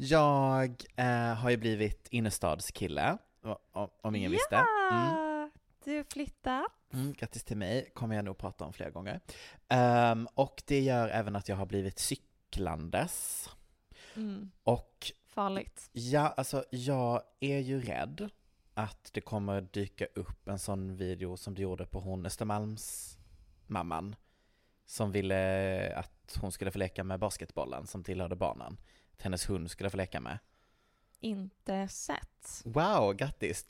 Jag eh, har ju blivit innerstadskille, om ingen visste. Mm. ja, du har flyttat. Mm, grattis till mig, kommer jag nog prata om flera gånger. Ehm, och det gör även att jag har blivit cyklandes. Mm, Och farligt. ja, alltså jag är ju rädd att det kommer dyka upp en sån video som du gjorde på hon Östermalms mamman som ville att hon skulle få leka med basketbollen som tillhörde barnen. Att hennes hund skulle få leka med. Inte sett. Wow, grattis!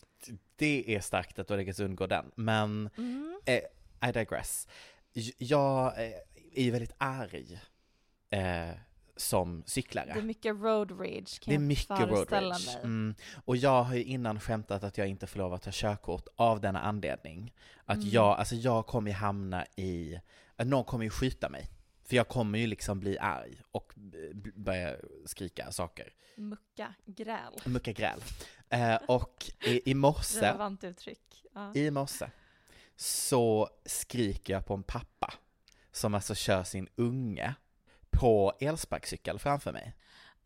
Det är starkt att du har lyckats undgå den, men Mm. eh, I digress. Jag eh, är ju väldigt arg eh, som cyklare. Det är mycket road rage kan Det är mycket road rage. Mm. Och jag har ju innan skämtat att jag inte får lov att ta körkort av denna anledning. Att Mm. jag, alltså jag kommer hamna i, att någon kommer ju skjuta mig. För jag kommer ju liksom bli arg och börja skrika saker. Mucka, gräl. Mucka gräl. Eh, och i, i morse, Relevant uttryck. Ja. i morse, så skriker jag på en pappa som alltså kör sin unge på elsparkcykel framför mig.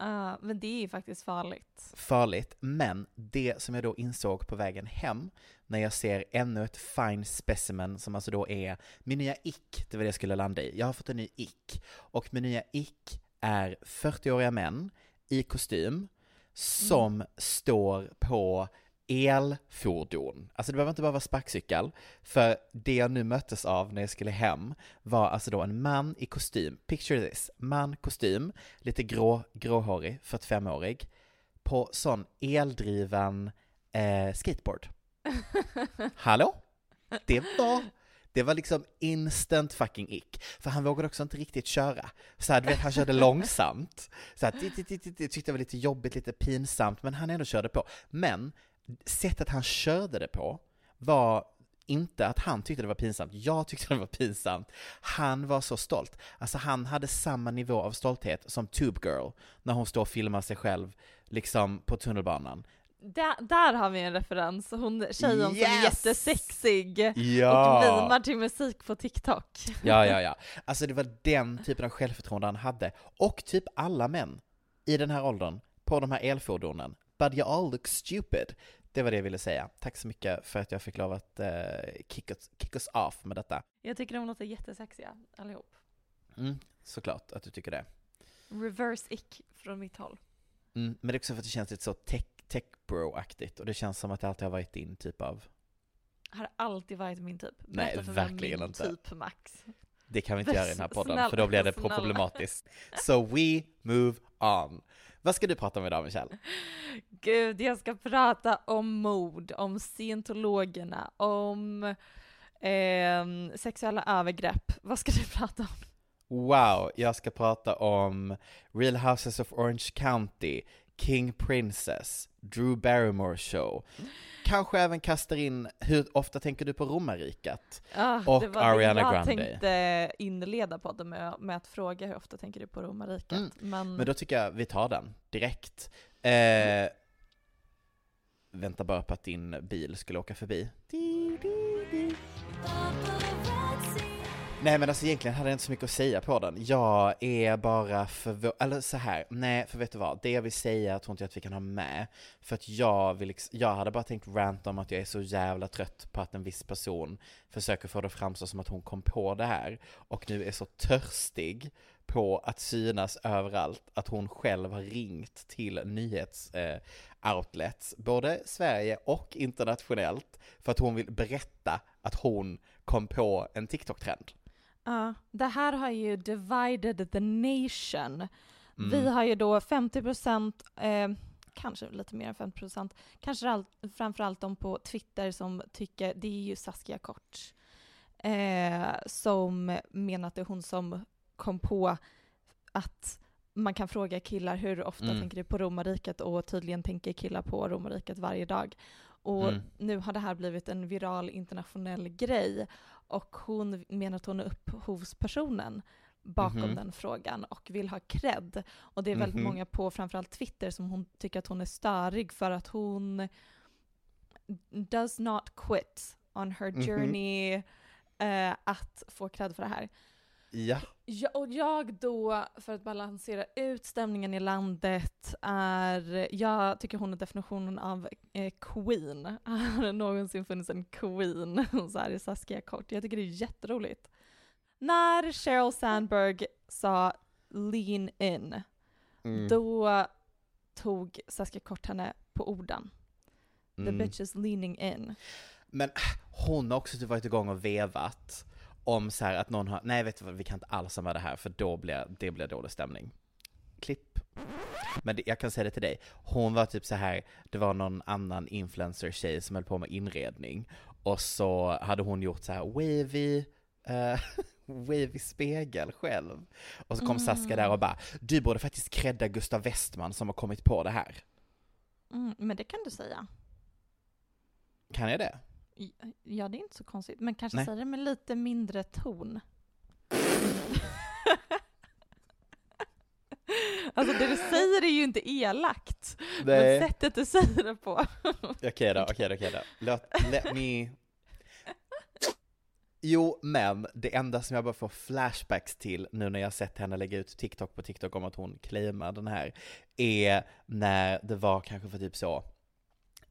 Ja, men det är ju faktiskt farligt. farligt, men det som jag då insåg på vägen hem, när jag ser ännu ett fine specimen som alltså då är min nya ick, det var det jag skulle landa i. Jag har fått en ny ick, och min nya ick är 40-åriga män i kostym som står på elfordon. Alltså det behöver inte bara vara sparkcykel, för det jag nu möttes av när jag skulle hem var alltså då en man i kostym, picture this, man, kostym, lite grå, gråhårig, 45-årig, på sån eldriven eh, skateboard. Hallå? Det var, det var liksom instant fucking ick. För han vågade också inte riktigt köra. Så här, du vet, han körde långsamt. Så här, tyckte det var lite jobbigt, lite pinsamt, men han ändå körde på. Men sättet han körde det på var inte att han tyckte det var pinsamt, jag tyckte det var pinsamt. Han var så stolt. Alltså han hade samma nivå av stolthet som Tube Girl när hon står och filmar sig själv liksom på tunnelbanan. Där, där har vi en referens. Hon tjejen som är Yes! jättesexig och Ja! mimar till musik på TikTok. Ja, ja, ja. Alltså det var den typen av självförtroende han hade. Och typ alla män i den här åldern på de här elfordonen. But you all look stupid. Det var det jag ville säga. Tack så mycket för att jag fick lov att eh, kick, us, kick us off med detta. Jag tycker de låter jättesexiga allihop. Mm, såklart att du tycker det. Reverse ick från mitt håll. Mm, men det är också för att det känns lite så tech, tech bro-aktigt och det känns som att det alltid har varit din typ av Har alltid varit min typ. Nej, Berätta för vem verkligen min inte. typ Max. Det kan vi inte göra i den här podden, Snälla, för då blir det snälla. problematiskt. So we move on. Vad ska du prata om idag, Michelle? Gud, jag ska prata om mord, om scientologerna, om ehm, sexuella övergrepp. Vad ska du prata om? Wow, jag ska prata om Real Houses of Orange County, King Princess, Drew Barrymore show. Kanske även kastar in, hur ofta tänker du på romarriket? Ah, Och Ariana det jag Grande. tänkte inleda podden med, med att fråga hur ofta tänker du på romarriket? Mm, Men, Men då tycker jag vi tar den direkt. Eh, vänta bara på att din bil skulle åka förbi. Di, di, di. Nej men alltså egentligen hade jag inte så mycket att säga på den. Jag är bara förvånad, eller så här. nej för vet du vad, det jag vill säga tror inte jag att vi kan ha med. För att jag vill, jag hade bara tänkt ranta om att jag är så jävla trött på att en viss person försöker få det att framstå som att hon kom på det här. Och nu är så törstig på att synas överallt att hon själv har ringt till nyhets eh, outlets, både Sverige och internationellt, för att hon vill berätta att hon kom på en TikTok-trend. Ja, det här har ju divided the nation. Mm. Vi har ju då 50 procent, eh, kanske lite mer än 50 procent, kanske all, framförallt de på Twitter som tycker, det är ju Saskia Kort, eh, som menar att det är hon som kom på att man kan fråga killar hur ofta Mm. tänker du på romarriket och tydligen tänker killar på romarriket varje dag. Och Mm. nu har det här blivit en viral internationell grej och hon menar att hon är upphovspersonen bakom Mhm. den frågan och vill ha cred. Och det är väldigt Mhm. många på framförallt Twitter som hon tycker att hon är störig för att hon does not quit on her Mhm. journey eh, att få cred för det här. Ja. Ja, och jag då, för att balansera ut stämningen i landet, är... Jag tycker hon är definitionen av eh, queen. Har det någonsin funnits en queen så här i Saskia Kort? Jag tycker det är jätteroligt. När Sheryl Sandberg sa lean in, Mm. då tog Saskia Kort henne på orden. The Mm. bitch is leaning in. Men hon har också typ varit igång och vevat om så här att någon har, nej vet du vad, vi kan inte alls med det här för då blir det blir dålig stämning. Klipp. Men det, jag kan säga det till dig, hon var typ så här, det var någon annan influencer-tjej som höll på med inredning och så hade hon gjort så här wavy, eh, wavy spegel själv. Och så kom Saska där och bara, du borde faktiskt credda Gustav Westman som har kommit på det här. Mm, men det kan du säga. Kan jag det? Ja, det är inte så konstigt. Men kanske Nej. säga det med lite mindre ton. alltså det du säger är ju inte elakt. Men sättet du säger det på. Okej då, okej då, okej då. Låt, let me... Jo, men det enda som jag bara får flashbacks till nu när jag sett henne lägga ut TikTok på TikTok om att hon claimar den här, är när det var kanske för typ så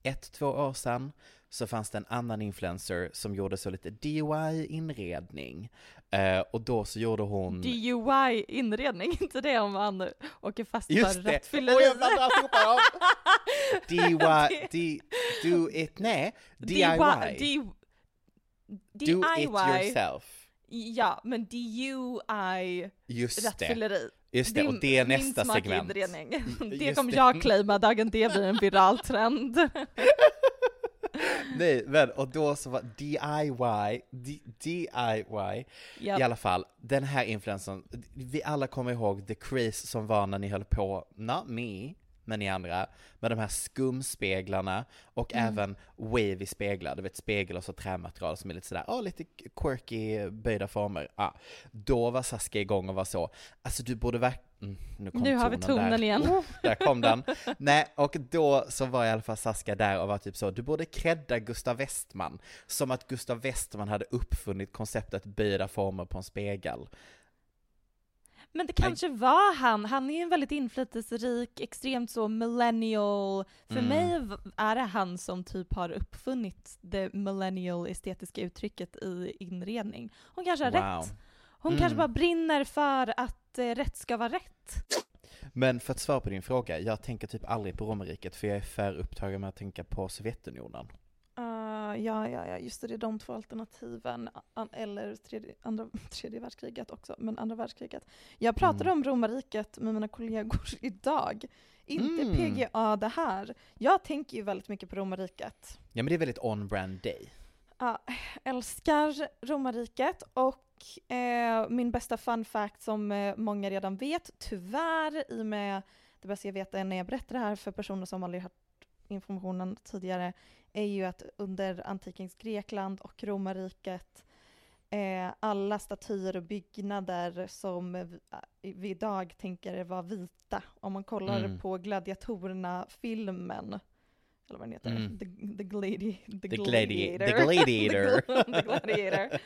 ett, två år sedan så fanns det en annan influencer som gjorde så lite DIY-inredning. Eh, och då så gjorde hon... DUI inredning, inte det om man åker fast för Just det! rattfylleri. Oj, jag blandar ihop dem! DIY, D, do it, nej, DIY. Do it yourself. Ja, men DUI Just det. rattfylleri. Just det, och det är nästa segment. Det Just kommer det. jag claima dagen det blir en viral trend. Nej, men och då så var DIY, D, DIY, Ja. i alla fall, den här influensen, vi alla kommer ihåg the craze som var när ni höll på, not me, men ni andra, med de här skumspeglarna och Mm. även wavy speglar, du vet spegel och så trämaterial som är lite sådär, ja lite quirky böjda former. Ja. Då var Saskia igång och var så, alltså du borde verkligen, mm, nu kom Nu har vi tonen där. igen. Oh, där kom den. Nej, och då så var i alla fall Saska där och var typ så, du borde credda Gustav Westman. Som att Gustav Westman hade uppfunnit konceptet böjda former på en spegel. Men det kanske var han. Han är ju en väldigt inflytelserik, extremt så millennial. För Mm. mig är det han som typ har uppfunnit det millennial estetiska uttrycket i inredning. Hon kanske har Wow. rätt. Hon Mm. kanske bara brinner för att eh, rätt ska vara rätt. Men för att svara på din fråga, jag tänker typ aldrig på romarriket för jag är för upptagen med att tänka på Sovjetunionen. Uh, ja, ja, ja, just det, det är de två alternativen. An- eller tredje, andra, tredje världskriget också, men andra världskriget. Jag pratade Mm. om romarriket med mina kollegor idag. Inte Mm. PGA det här. Jag tänker ju väldigt mycket på romarriket. Ja men det är väldigt on-brand day. Ja, älskar romarriket och eh, min bästa fun fact som eh, många redan vet, tyvärr i och med det bästa jag vet är när jag berättar det här för personer som aldrig hört informationen tidigare, är ju att under antikens Grekland och romarriket eh, alla statyer och byggnader som vi, vi idag tänker var vita. Om man kollar Mm. på Gladiatorerna-filmen, eller vad den heter, Mm. the, the, gladi, the, The gladi- Gladiator. the gladiator. the Gladiator.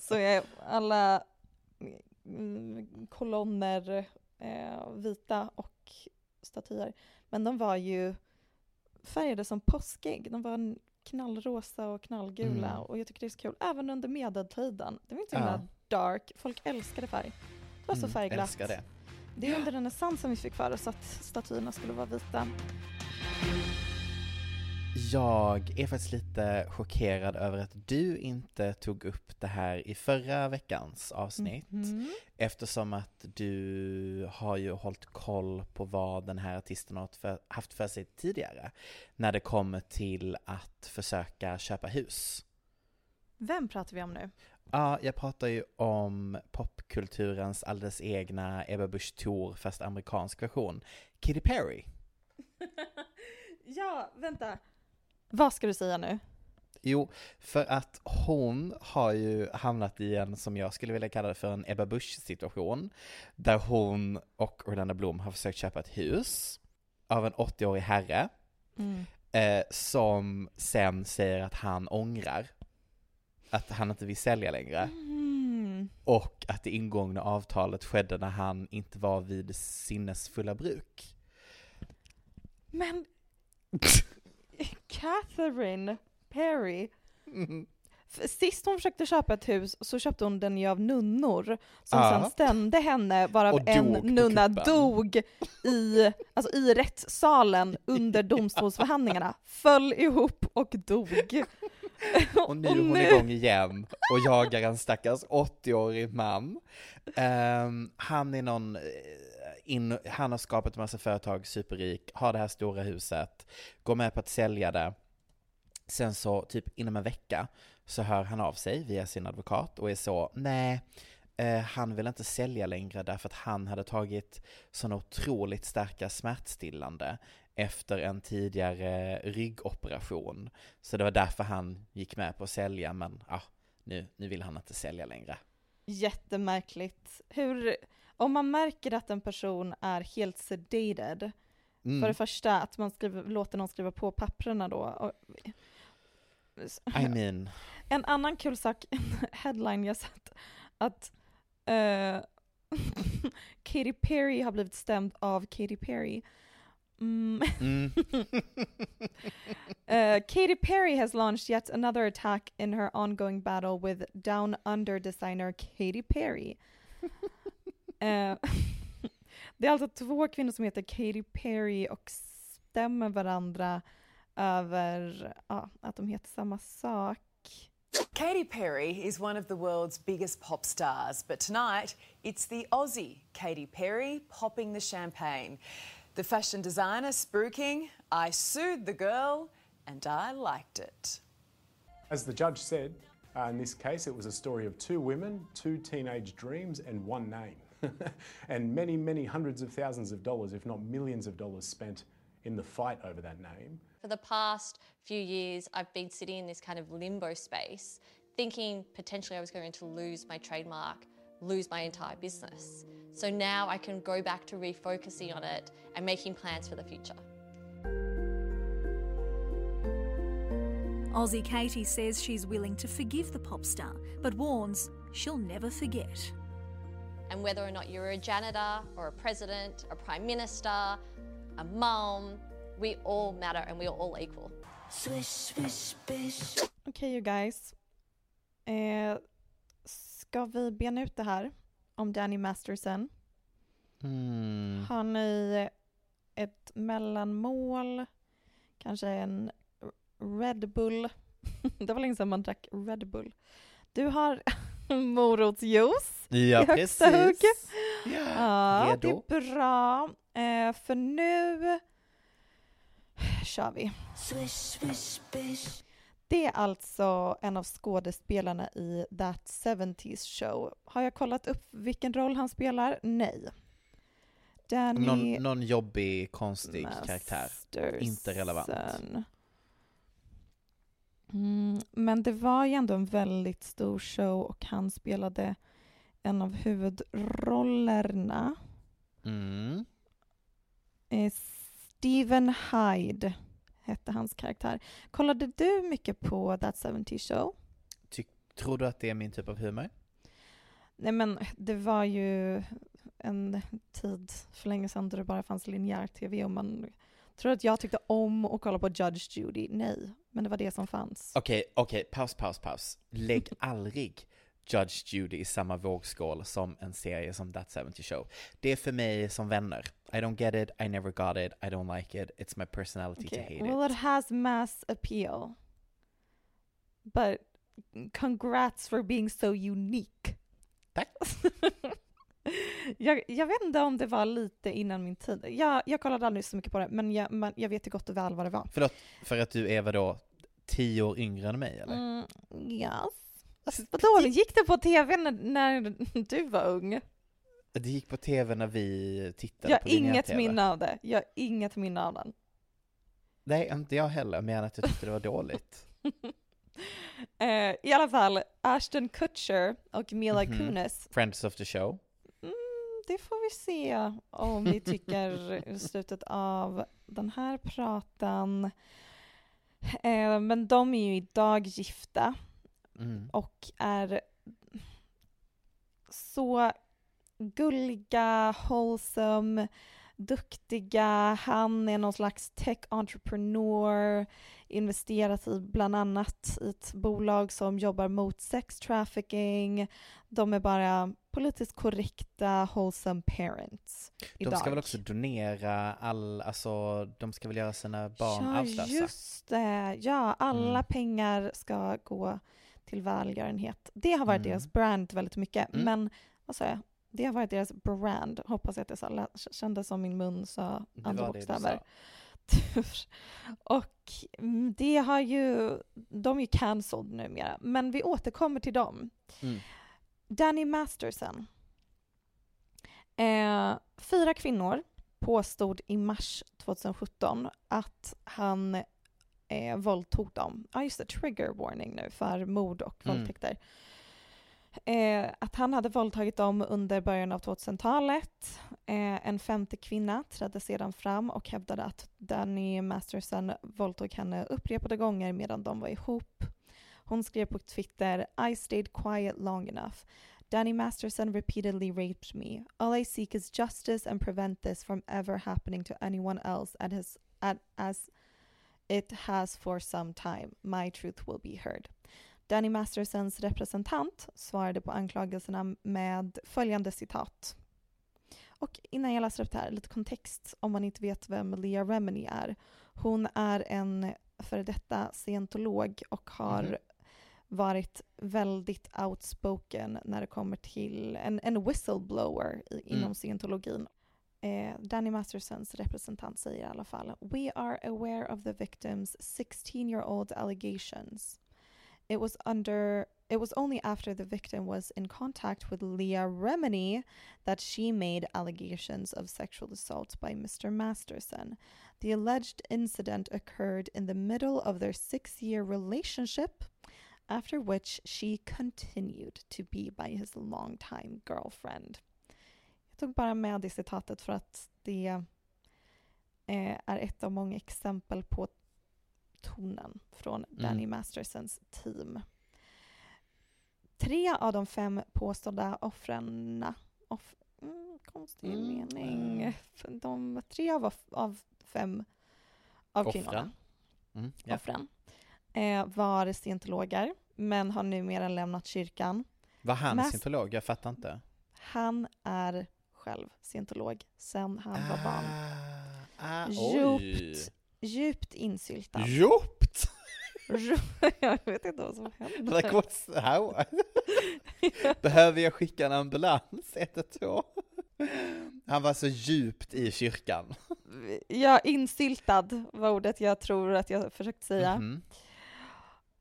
Så är alla mm, kolonner eh, vita och statyer. Men de var ju färgade som påskägg. De var knallrosa och knallgula Mm. och jag tycker det är så kul. Även under medeltiden. Det var inte så himla Ja. dark. Folk älskade färg. Det var så Mm, färgglatt. älskar det. Det är under renässansen vi fick för oss att statyerna skulle vara vita. Jag är faktiskt lite chockerad över att du inte tog upp det här i förra veckans avsnitt. Mhm. Eftersom att du har ju hållit koll på vad den här artisten har haft för sig tidigare. När det kommer till att försöka köpa hus. Vem pratar vi om nu? Ja, jag pratar ju om popkulturens alldeles egna Ebba Busch Thor, fast amerikansk version. Katy Perry. ja, vänta. Vad ska du säga nu? Jo, för att hon har ju hamnat i en, som jag skulle vilja kalla det för en Ebba Busch situation, där hon och Orlando Bloom har försökt köpa ett hus av en 80-årig herre, eh, som sen säger att han ångrar att han inte vill sälja längre. Mm. Och att det ingångna avtalet skedde när han inte var vid sinnesfulla bruk. Men Catherine Perry, f- sist hon försökte köpa ett hus så köpte hon den ju av nunnor som Ja. sen stämde henne varav en nunna kuppen. dog i, alltså i rättssalen under domstolsförhandlingarna, föll ihop och dog. Och nu är hon igång igen och jagar en stackars 80-årig man. Ehm, han är någon, eh, in, han har skapat en massa företag, superrik, har det här stora huset, går med på att sälja det. Sen så, typ inom en vecka, så hör han av sig via sin advokat och är så, nej, eh, han vill inte sälja längre därför att han hade tagit sådana otroligt starka smärtstillande efter en tidigare ryggoperation. Så det var därför han gick med på att sälja, men ja, nu, nu vill han inte sälja längre. Jättemärkligt. Hur, om man märker att en person är helt sedated, Mm. för det första att man skriver, låter någon skriva på papperna då. Och, I mean, En annan kul sak, en headline jag sett, att eh, Katy Perry har blivit stämd av Katy Perry. Mm. mm. Uh, Katy Perry has launched yet another attack in her ongoing battle with Down Under designer Katy Perry. Eh, det är alltså två kvinnor som heter Katy Perry och stämmer varandra över ja, att de heter samma sak. Katy Perry is one of the world's biggest pop stars, but tonight it's the Aussie Katy Perry popping the champagne. The fashion designer spruiking, I sued the girl and I liked it. As the judge said, uh, in this case, it was a story of two women, two teenage dreams, and one name. and many, many hundreds of thousands of dollars, if not millions of dollars, spent in the fight over that name. For the past few years, I've been sitting in this kind of limbo space, thinking potentially I was going to lose my trademark, lose my entire business. So now I can go back to refocusing on it and making plans for the future. Aussie Katie says she's willing to forgive the pop star, but warns she'll never forget. And whether or not you're a janitor or a president, a prime minister, a mum, we all matter and we are all equal. Swish, swish, bish. Okay, you guys. Eh, ska vi bena ut det här om Danny Masterson? Mm. Har ni ett mellanmål? Kanske en Red Bull? det var länge sedan man drack Red Bull. Du har morotsjuice Ja, i högsta hugg. Ja, Redo? det är bra. Eh, för nu kör vi. Det är alltså en av skådespelarna i That 70s Show. Har jag kollat upp vilken roll han spelar? Nej. Danny Någon, någon jobbig, konstig karaktär. Masterson. Inte relevant. Mm, men det var ju ändå en väldigt stor show och han spelade en av huvudrollerna. Mm. Eh, Steven Hyde hette hans karaktär. Kollade du mycket på That 70 Show? Tror du att det är min typ av humor? Nej men det var ju en tid för länge sedan då det bara fanns linjär tv och man tror att jag tyckte om att kolla på Judge Judy. Nej, men det var det som fanns. Okej, okej, paus, paus, paus. Lägg aldrig Judge Judy i samma vågskål som en serie som That 70 Show. Det är för mig som vänner. I don't get it, I never got it, I don't like it, it's my personality to Okay. hate Well, it. it has mass appeal. But congrats for being so unique. Tack. jag, jag vet inte om det var lite innan min tid. Jag, jag kollade aldrig så mycket på det, men jag, men jag vet ju gott och väl vad det var. Förlåt, för att du är vadå, tio år yngre än mig eller? Mm, yes. Vadå, gick det på tv när, när du var ung? Det gick på tv när vi tittade Jag har på inget linjär-TV. minne av det. Jag har inget minne av den. Nej, inte jag heller, mer än att jag tyckte det var dåligt. Eh, I alla fall, Ashton Kutcher och Mila Mhm. Kunis Friends of the show. Mm, det får vi se om vi tycker i slutet av den här pratan. Eh, men de är ju idag gifta Mm. och är så gulliga, wholesome, duktiga. Han är någon slags tech-entrepreneur, investerat i bland annat i ett bolag som jobbar mot sex trafficking. De är bara politiskt korrekta, wholesome parents idag. De ska väl också donera all, alltså de ska väl göra sina barn ja, arvslösa? just det. Ja, alla Mm. pengar ska gå till välgörenhet. Det har varit Mm. deras brand väldigt mycket. Mm. Men vad sa jag? Det har varit deras brand. Hoppas jag att jag sa, lät- kände som min mun sa andra bokstäver. Och mm, det har ju, de är ju cancelled numera. Men vi återkommer till dem. Mm. Danny Masterson. Eh, fyra kvinnor påstod i mars 2017 att han eh, våldtog dem. Ja, just det, trigger warning nu för mord och Mm. våldtäkter. Eh, att han hade våldtagit dem under början av 2000-talet. Eh, en femte kvinna trädde sedan fram och hävdade att Danny Masterson våldtog henne upprepade gånger medan de var ihop. Hon skrev på Twitter I stayed quiet long enough. Danny Masterson repeatedly raped me. All I seek is justice and prevent this from ever happening to anyone else at his, at, as it has for some time. My truth will be heard. Danny Mastersons representant svarade på anklagelserna med följande citat. Och innan jag läser upp det här, lite kontext om man inte vet vem Leah Remini är. Hon är en före detta scientolog och har Mhm. varit väldigt outspoken när det kommer till en, en whistleblower i, inom Mm. scientologin. Eh, Danny Mastersons representant säger i alla fall We are aware of the victim's 16-year-old allegations. It was under it was only after the victim was in contact with Leah Remini that she made allegations of sexual assault by Mr. Masterson. The alleged incident occurred in the middle of their six year relationship, after which she continued to be by his longtime girlfriend. Jag tog bara med det citatet för att det eh, är ett av många exempel på tonen från Danny Mastersons team. Tre av de fem påstådda offren... Off, mm, konstig Mm, mening. De, tre av, av fem av kvinnorna, Offren. Mm, ja. offren, eh, var scientologer men har numera lämnat kyrkan. Var han Mas- scientolog? Jag fattar inte. Han är själv scientolog sen han var barn. Ah, Djupt, djupt insyltad. Djupt? jag vet inte vad som händer. Like what's, how? Behöver jag skicka en ambulans? 112? Han var så djupt i kyrkan. Ja, insyltad var ordet jag tror att jag försökt säga. Mhm.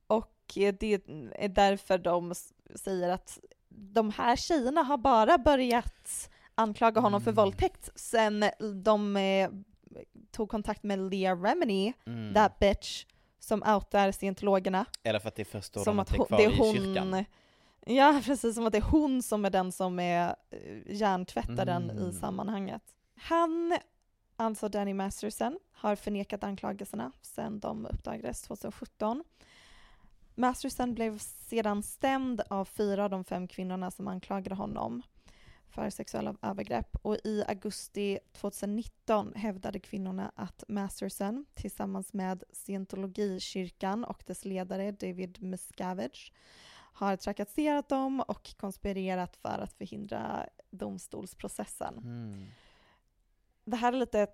Och det är därför de säger att de här tjejerna har bara börjat anklaga honom för Mm. våldtäkt sen de eh, tog kontakt med Leah Remini, Mm. that bitch, som outar scientologerna. Eller för att det är först då Som att hon, det är i hon, kyrkan. ja precis, som att det är hon som är den som är eh, hjärntvättaren Mm. i sammanhanget. Han, alltså Danny Masterson, har förnekat anklagelserna sedan de uppdagades 2017. Masterson blev sedan stämd av fyra av de fem kvinnorna som anklagade honom för sexuella övergrepp och i augusti 2019 hävdade kvinnorna att Masterson tillsammans med scientologikyrkan och dess ledare David Miscavige har trakasserat dem och konspirerat för att förhindra domstolsprocessen. Mm. Det här är lite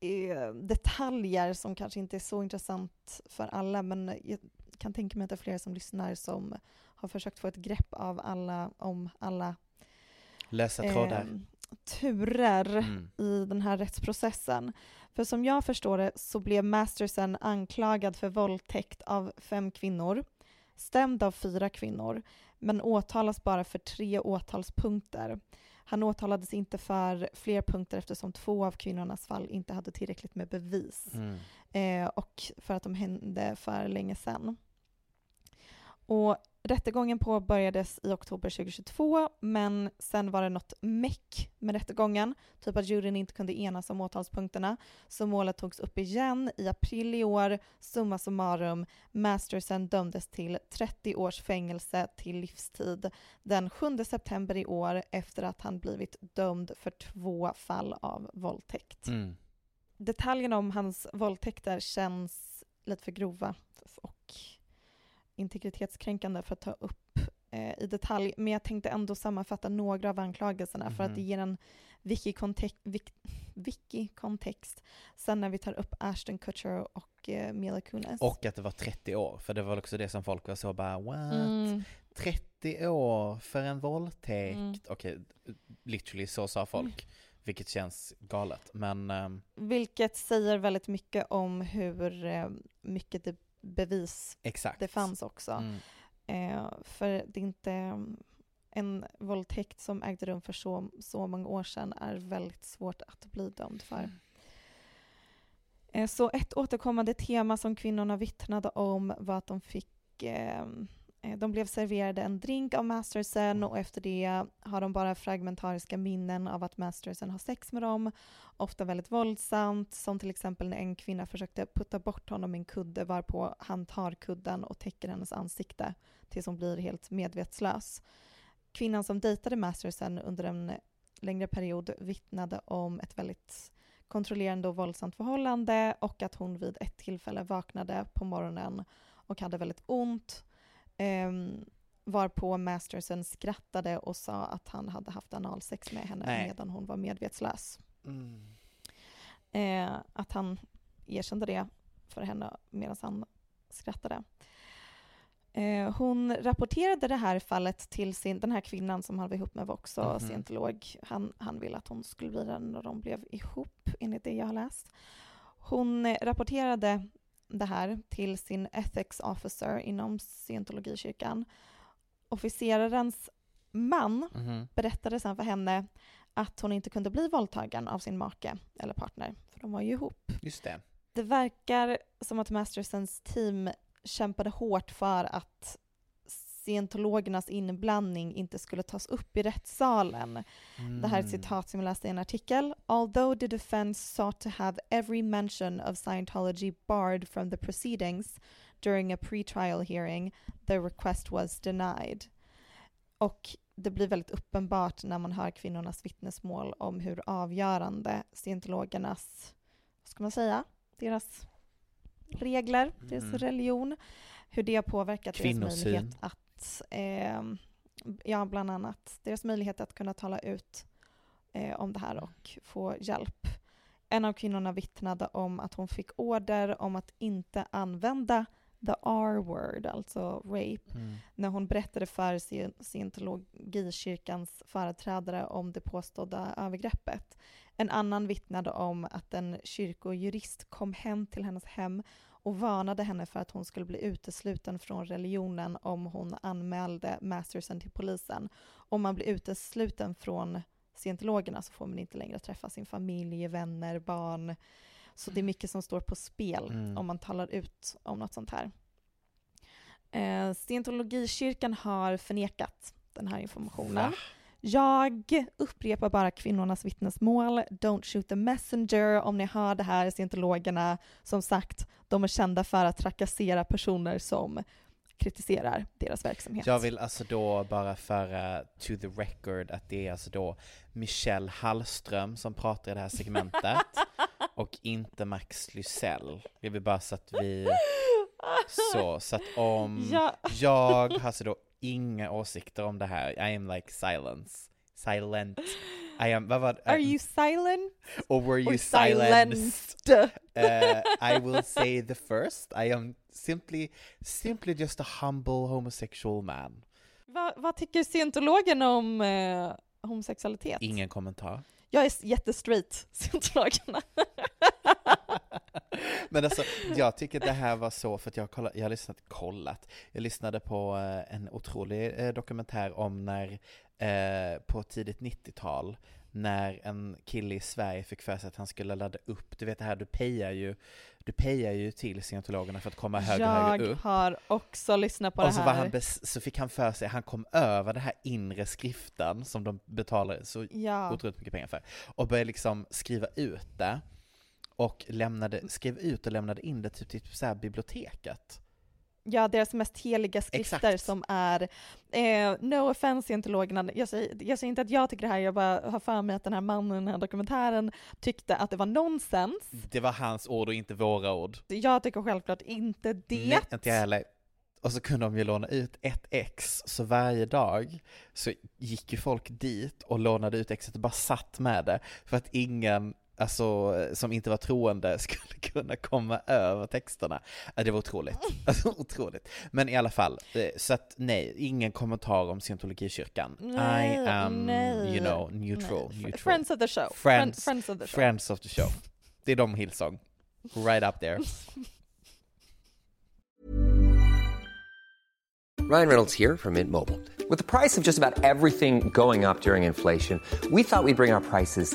eh, detaljer som kanske inte är så intressant för alla men jag kan tänka mig att det är flera som lyssnar som har försökt få ett grepp av alla, om alla Lösa trådar. eh, turer Mm. i den här rättsprocessen. För som jag förstår det så blev Masterson anklagad för våldtäkt av fem kvinnor, stämd av fyra kvinnor, men åtalas bara för tre åtalspunkter. Han åtalades inte för fler punkter eftersom två av kvinnornas fall inte hade tillräckligt med bevis Mm. eh, och för att de hände för länge sedan. Och rättegången påbörjades i oktober 2022 men sen var det något meck med rättegången, typ att juryn inte kunde enas om åtalspunkterna. Så målet togs upp igen i april i år. Summa summarum, Masterson dömdes till 30 års fängelse till livstid den 7 september i år efter att han blivit dömd för två fall av våldtäkt Mm. detaljerna om hans våldtäkter känns lite för grova och integritetskränkande för att ta upp eh, i detalj. Men jag tänkte ändå sammanfatta några av anklagelserna för att Mhm. det ger en wiki-kontext wiki, wiki-kontext sen när vi tar upp Ashton Kutcher och eh, Mila Kunis. Och att det var 30 år, för det var också det som folk var så bara what? Mm. 30 år för en våldtäkt? Mm. Okej, literally så sa folk. Vilket känns galet. Men ehm, Vilket säger väldigt mycket om hur eh, mycket det bevis exakt. det fanns också. Mm. Eh, för det är inte mm, en våldtäkt som ägde rum för så, så många år sedan är väldigt svårt att bli dömd för. Eh, så ett återkommande tema som kvinnorna vittnade om var att de fick eh, Eh, de blev serverade en drink av Masterson och efter det har de bara fragmentariska minnen av att Masterson har sex med dem. Ofta väldigt våldsamt, som till exempel när en kvinna försökte putta bort honom i en kudde varpå han tar kudden och täcker hennes ansikte tills hon blir helt medvetslös. Kvinnan som dejtade Masterson under en längre period vittnade om ett väldigt kontrollerande och våldsamt förhållande och att hon vid ett tillfälle vaknade på morgonen och hade väldigt ont. Um, varpå Masterson skrattade och sa att han hade haft analsex med henne Nej. medan hon var medvetslös. Mm. Eh, att han erkände det för henne medan han skrattade. Eh, hon rapporterade det här fallet till sin, den här kvinnan som han var ihop med var också Mhm. scientolog. Han, han ville att hon skulle bli det när de blev ihop, enligt det jag har läst. Hon eh, rapporterade det här till sin ethics officer inom scientologikyrkan. Officerarens man Mhm. berättade sen för henne att hon inte kunde bli våldtagen av sin make eller partner, för de var ju ihop. Just det. Det verkar som att Mastersons team kämpade hårt för att scientologernas inblandning inte skulle tas upp i rättssalen. Det här är ett Mm. citat som jag läste i en artikel. Although the defense sought to have every mention of Scientology barred from the proceedings during a pre-trial hearing, the request was denied. Och det blir väldigt uppenbart när man hör kvinnornas vittnesmål om hur avgörande scientologernas, vad ska man säga, deras regler, deras Mm. religion, hur det har påverkat deras Kvinnosyn. möjlighet att, eh, ja bland annat, deras möjlighet att kunna tala ut eh, om det här och få hjälp. En av kvinnorna vittnade om att hon fick order om att inte använda the R-word, alltså rape, Mm. när hon berättade för scien- scientologikyrkans företrädare om det påstådda övergreppet. En annan vittnade om att en kyrkojurist kom hem till hennes hem och varnade henne för att hon skulle bli utesluten från religionen om hon anmälde Masterson till polisen. Om man blir utesluten från scientologerna så får man inte längre träffa sin familj, vänner, barn. Så det är mycket som står på spel Mm. om man talar ut om något sånt här. Eh, Scientologikyrkan har förnekat den här informationen. Va? Jag upprepar bara kvinnornas vittnesmål. Don't shoot the messenger. Om ni hör det här, scientologerna, som sagt, de är kända för att trakassera personer som kritiserar deras verksamhet. Jag vill alltså då bara föra to the record att det är alltså då Michelle Hallström som pratar i det här segmentet och inte Max Lysell. Jag vill bara så att vi, så, så att om Ja. jag har alltså då inga åsikter om det här, I am like silence, silent, I am, vad var Are you silent? or were you or silenced? Uh, I will say the first, I am simply, simply just a humble homosexual man. Va, vad tycker scientologen om eh, homosexualitet? Ingen kommentar. Jag är jättestraight, scientologerna. Men alltså, jag tycker det här var så, för att jag, kollat, jag har lyssnat, kollat, jag lyssnade på eh, en otrolig eh, dokumentär om när, eh, på tidigt 90-tal, när en kille i Sverige fick för sig att han skulle ladda upp, du vet det här, du pejar ju, du pejar ju till scientologerna för att komma högre och högre jag upp. har också lyssnat på Och det så, här. han bes- så fick han för sig, han kom över den här inre skriften som de betalar så Ja. otroligt mycket pengar för. Och började liksom skriva ut det. Och lämnade, skrev ut och lämnade in det typ till så här biblioteket. Ja, deras mest heliga skrifter Exakt. som är, eh, no offense scientologerna, jag säger, jag säger inte att jag tycker det här, jag bara har för mig att den här mannen i den här dokumentären tyckte att det var nonsens. Det var hans ord och inte våra ord. Jag tycker självklart inte det. Nej, inte jag heller. Och så kunde de ju låna ut ett ex, så varje dag så gick ju folk dit och lånade ut exet och bara satt med det för att ingen alltså, som inte var troende skulle kunna komma över texterna. Det var otroligt. Alltså, otroligt. Men i alla fall, eh, så att nej, ingen kommentar om scientologikyrkan. Nej, I am, nej, you know, neutral. nej. neutral. Friends of the show. Friends, Friend- friends of the show. friends of the show. Det är de Hillsong. Right up there. Ryan Reynolds here from Mint Mobile. With the price of just about everything going up during inflation, we thought we'd bring our prices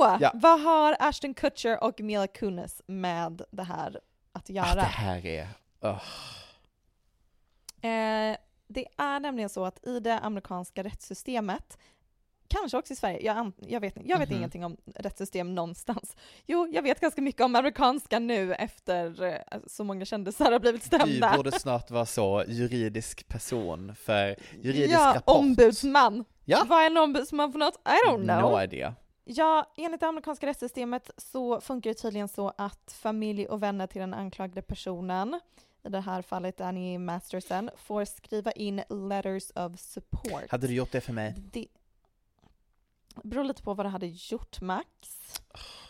Så, Ja. vad har Ashton Kutcher och Mila Kunis med det här att göra? Ah, det här är... Oh. Eh, det är nämligen så att i det amerikanska rättssystemet, kanske också i Sverige, jag, jag vet, jag vet Mhm. ingenting om rättssystem någonstans. Jo, jag vet ganska mycket om amerikanska nu efter eh, så många kändisar har blivit Du stämda. borde snart vara så juridisk person för juridisk ja, rapport. ombudsman. Ja. Vad är en ombudsman för något? I don't know. No idea. Ja, enligt det amerikanska rättssystemet så funkar det tydligen så att familj och vänner till den anklagade personen, i det här fallet Danny Masterson, får skriva in letters of support. Hade du gjort det för mig? Det beror lite på vad du hade gjort, Max.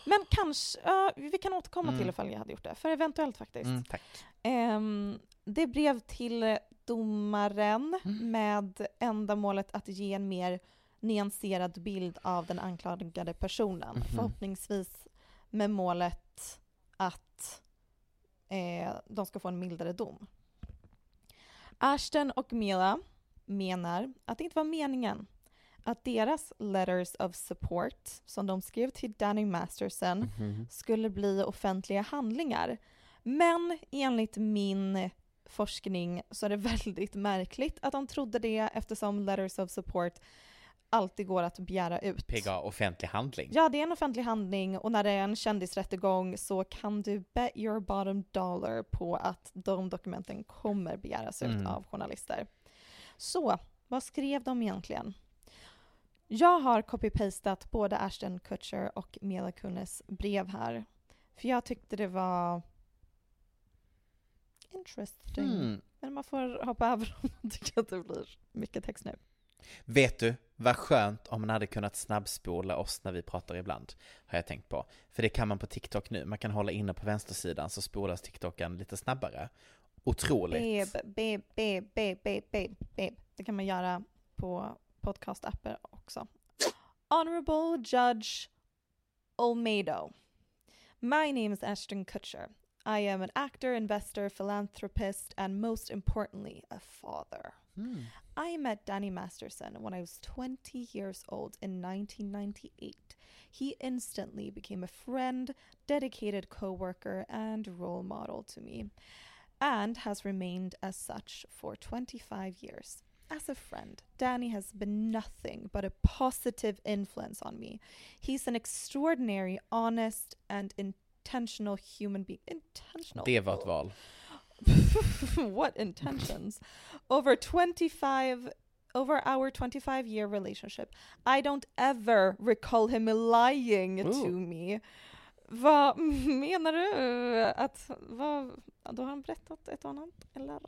Men kanske, ja, vi kan återkomma Mm. till ifall jag hade gjort det, för eventuellt faktiskt. Mm. Ehm, det brev till domaren Mm. med ändamålet att ge en mer nyanserad bild av den anklagade personen. Mhm. Förhoppningsvis med målet att eh, de ska få en mildare dom. Ashton och Mila menar att det inte var meningen att deras letters of support, som de skrev till Danny Masterson, Mhm. skulle bli offentliga handlingar. Men enligt min forskning så är det väldigt märkligt att de trodde det eftersom letters of support alltid går att begära ut. PGA, offentlig handling. Ja, det är en offentlig handling och när det är en kändisrättegång så kan du bet your bottom dollar på att de dokumenten kommer begäras ut Mm. av journalister. Så, vad skrev de egentligen? Jag har copy-pastat både Ashton Kutcher och Mila Kunis brev här. För jag tyckte det var interesting. Hmm. Men man får hoppa över om man tycker att det blir mycket text nu. Vet du, vad skönt om man hade kunnat snabbspola oss när vi pratar ibland, har jag tänkt på. För det kan man på TikTok nu, man kan hålla inne på vänstersidan så spolas TikToken lite snabbare. Otroligt. Babe, babe, babe, babe, babe, babe, babe. Det kan man göra på podcastappar också. Honorable Judge Olmedo. My name is Ashton Kutcher. I am an actor, investor, philanthropist, and most importantly, a father. Hmm. I met Danny Masterson when I was 20 years old in 1998. He instantly became a friend, dedicated coworker, and role model to me, and has remained as such for 25 years. As a friend, Danny has been nothing but a positive influence on me. He's an extraordinary, honest, and intentional human being. Intentional. Det var ett val. what intentions? Over 25 over our 25 year relationship, I don't ever recall him lying to Ooh. me. Vad menar du? Att, vad, då har han berättat ett annat, eller?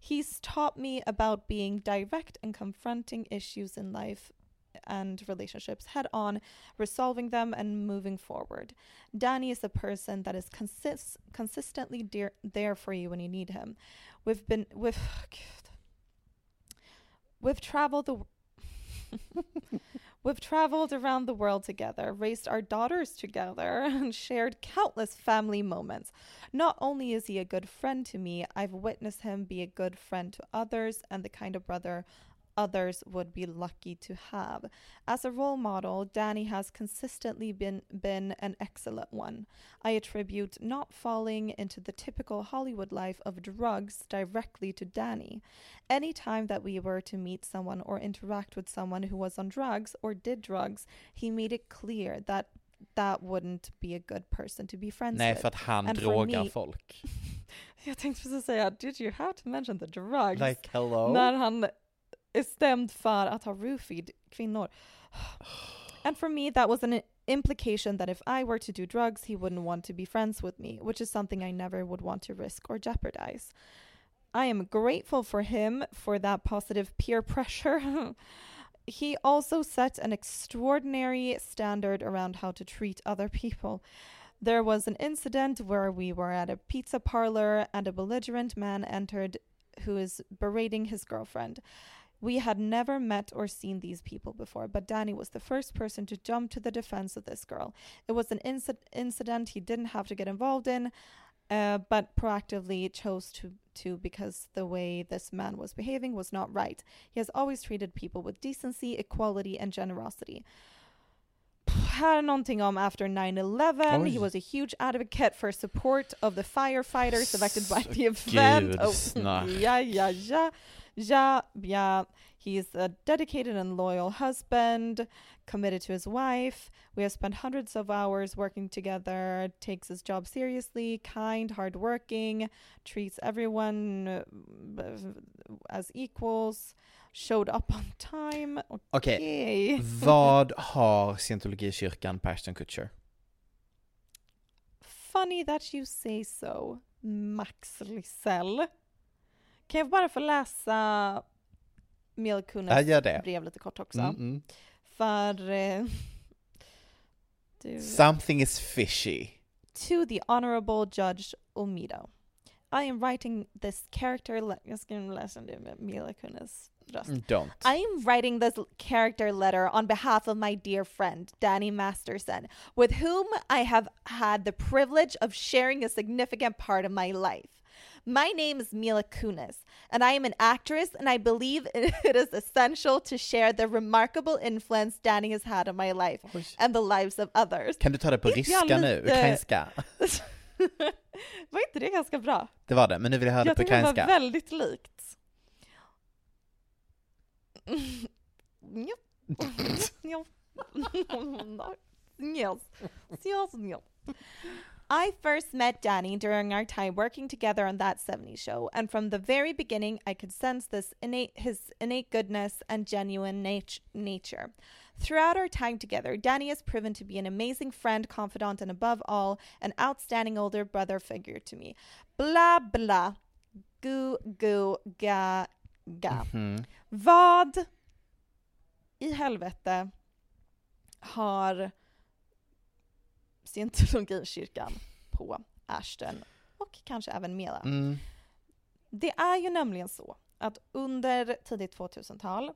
He's taught me about being direct and confronting issues in life and relationships head on, resolving them and moving forward. Danny is a person that is consist- consistently there for you when you need him. We've been we've oh, we've traveled the We've traveled around the world together, raised our daughters together, and shared countless family moments. Not only is he a good friend to me, I've witnessed him be a good friend to others and the kind of brother others would be lucky to have. As a role model, Danny has consistently been been an excellent one. I attribute not falling into the typical Hollywood life of drugs directly to Danny. Any time that we were to meet someone or interact with someone who was on drugs or did drugs, he made it clear that that wouldn't be a good person to be friends Nej, with. för att han And drogar me- folk. Jag tänkte precis säga, did you have to mention the drugs? Like hello? När han är stämd för att ha roofied kvinnor. And for me that was an implication that if I were to do drugs he wouldn't want to be friends with me, which is something I never would want to risk or jeopardize. I am grateful for him for that positive peer pressure. he also set an extraordinary standard around how to treat other people. There was an incident where we were at a pizza parlor and a belligerent man entered who is berating his girlfriend. We had never met or seen these people before, but Danny was the first person to jump to the defense of this girl. It was an inci- incident he didn't have to get involved in, uh, but proactively chose to, to because the way this man was behaving was not right. He has always treated people with decency, equality, and generosity. Här är någonting om after 9-11. Oj. He was a huge advocate for support of the firefighters elected by the event. Gud, Oh, snack. yeah, yeah, yeah. Yeah, yeah. He's a dedicated and loyal husband, committed to his wife. We have spent hundreds of hours working together, takes his job seriously, kind, hardworking, treats everyone uh, as equals, showed up on time. Okej, Okej. vad har scientologikyrkan på Ashton Kutcher? Funny that you say so, Max Lissell. Kan jag bara få läsa brev lite kort också? Mm, mm. För... Eh, du, Something is fishy. to the Honorable Judge Olmedo. I am writing this character... Jag ska läsa det med Mila Kunis röst. Mm, Don't. I am writing this character letter on behalf of my dear friend, Danny Masterson, with whom I have had the privilege of sharing a significant part of my life. My name is Mila Kunis, and I am an actress, and I believe it is essential to share the remarkable influence Danny has had on my life and the lives of others. Kan du ta det på jag ryska nu? Ukrainska? var inte det ganska bra? Det var det, men nu vill jag höra det Jag på tycker det var väldigt likt. Yes. Yes, yes. I first met Danny during our time working together on that 70s show, and from the very beginning, I could sense this innate his innate goodness and genuine nat- nature. Throughout our time together, Danny has proven to be an amazing friend, confidant, and above all, an outstanding older brother figure to me. Blah blah. Gu gu ga ga. Mhm. Vad i helvete har scientologikyrkan på Ashton och kanske även Mela? Mm. Det är ju nämligen så att under tidigt 2000-tal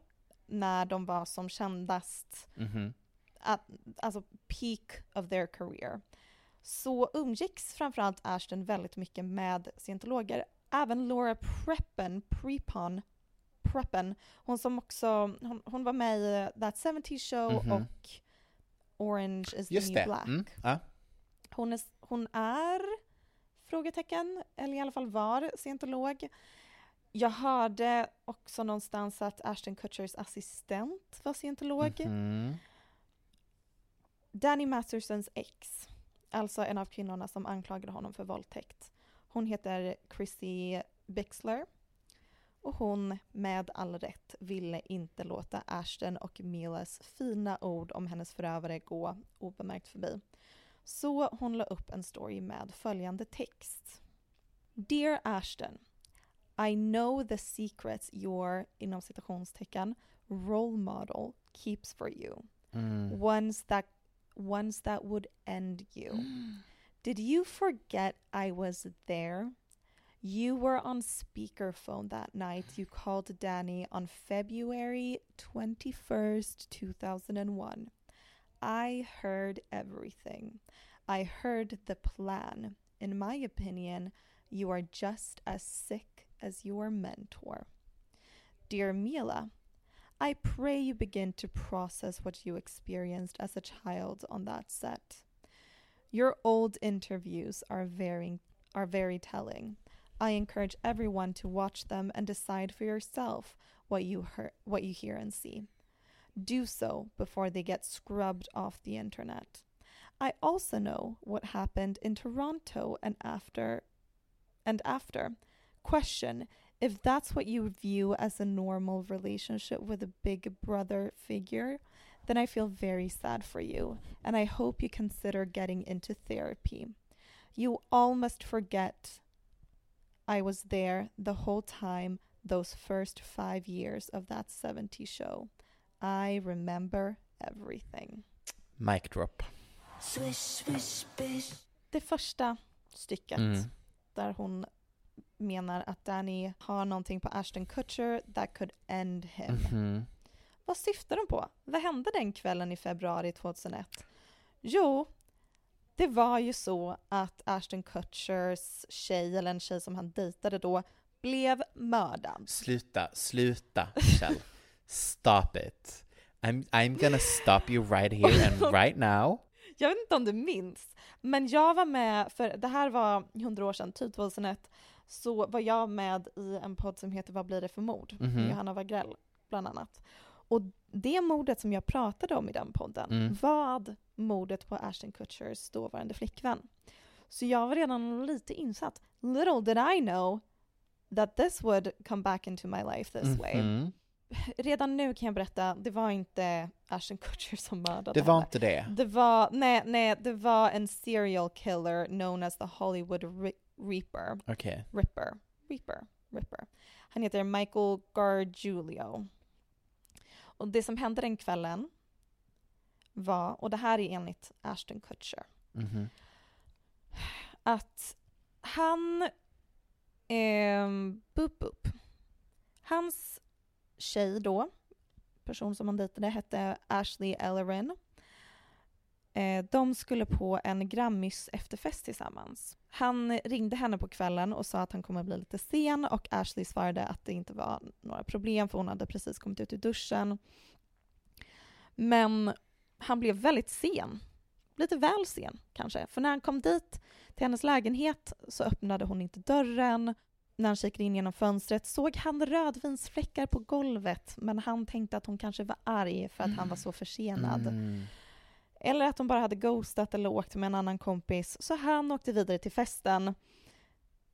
när de var som kändast, Mhm. att, alltså peak of their career, så umgicks framförallt Ashton väldigt mycket med scientologer. Även Laura Preppen, Prepon, Preppen, hon som också, hon, hon var med i That 70 Show Mhm. och Orange is the Just new det. black. Mm. Ja. Hon är, hon är, frågetecken, eller i alla fall var scientolog. Jag hörde också någonstans att Ashton Kutchers assistent var scientolog. Mhm. Danny Mastersons ex, alltså en av kvinnorna som anklagade honom för våldtäkt. Hon heter Chrissy Bixler. Och hon, med all rätt, ville inte låta Ashton och Milas fina ord om hennes förövare gå obemärkt förbi. Så hon la upp en story med följande text. Dear Ashton, I know the secrets your, inom citationstecken, role model keeps for you. Mm. Ones that ones that would end you. Did you forget I was there? You were on speakerphone that night. You called Danny on February 21st, 2001. I heard everything. I heard the plan. In my opinion, you are just as sick as your mentor. Dear Mila, I pray you begin to process what you experienced as a child on that set. Your old interviews are very are very telling. I encourage everyone to watch them and decide for yourself what you hear, what you hear and see. Do so before they get scrubbed off the internet. I also know what happened in Toronto and after and after. Question if that's what you view as a normal relationship with a big brother figure, then I feel very sad for you, and I hope you consider getting into therapy. You all must forget I was there the whole time, those first five years of that 70 show. I remember everything. Mic drop. Det första stycket Mm. där hon menar att Danny har någonting på Ashton Kutcher that could end him. Mhm. Vad syftar de på? Vad hände den kvällen i februari 2001? Jo, det var ju så att Ashton Kutchers tjej, eller en tjej som han dejtade då, blev mördad. Sluta, sluta Kjell. Stop it. I'm, I'm gonna stop you right here and right now. Jag vet inte om du minns, men jag var med, för det här var 100 år sedan, typ 2001, så var jag med i en podd som heter Vad blir det för mord? Mhm. med Johanna Wagrell bland annat. Och det mordet som jag pratade om i den podden Mm. var mordet på Ashton Kutchers dåvarande flickvän. Så jag var redan lite insatt. Little did I know that this would come back into my life this way. Redan nu kan jag berätta, det var inte Ashton Kutcher som mördade Det var henne. inte det. Det var, nej, nej, det var en serial killer known as the Hollywood Ri- Reaper. Okej. Ripper. Reaper. Ripper. Han heter Michael Gargiulio. Och det som hände den kvällen var, och det här är enligt Ashton Kutcher, Mhm. att han... ehm, boop, boop. Hans tjej då, person som han dejtade, hette Ashley Ellerin. Eh, de skulle på en Grammys efterfest tillsammans. Han ringde henne på kvällen och sa att han kommer bli lite sen och Ashley svarade att det inte var några problem för hon hade precis kommit ut ur duschen. Men han blev väldigt sen. Lite väl sen kanske. För när han kom dit till hennes lägenhet så öppnade hon inte dörren när han kikade in genom fönstret såg han rödvinsfläckar på golvet men han tänkte att hon kanske var arg för att han var så försenad. Mm. Eller att de bara hade ghostat eller åkt med en annan kompis. Så han åkte vidare till festen.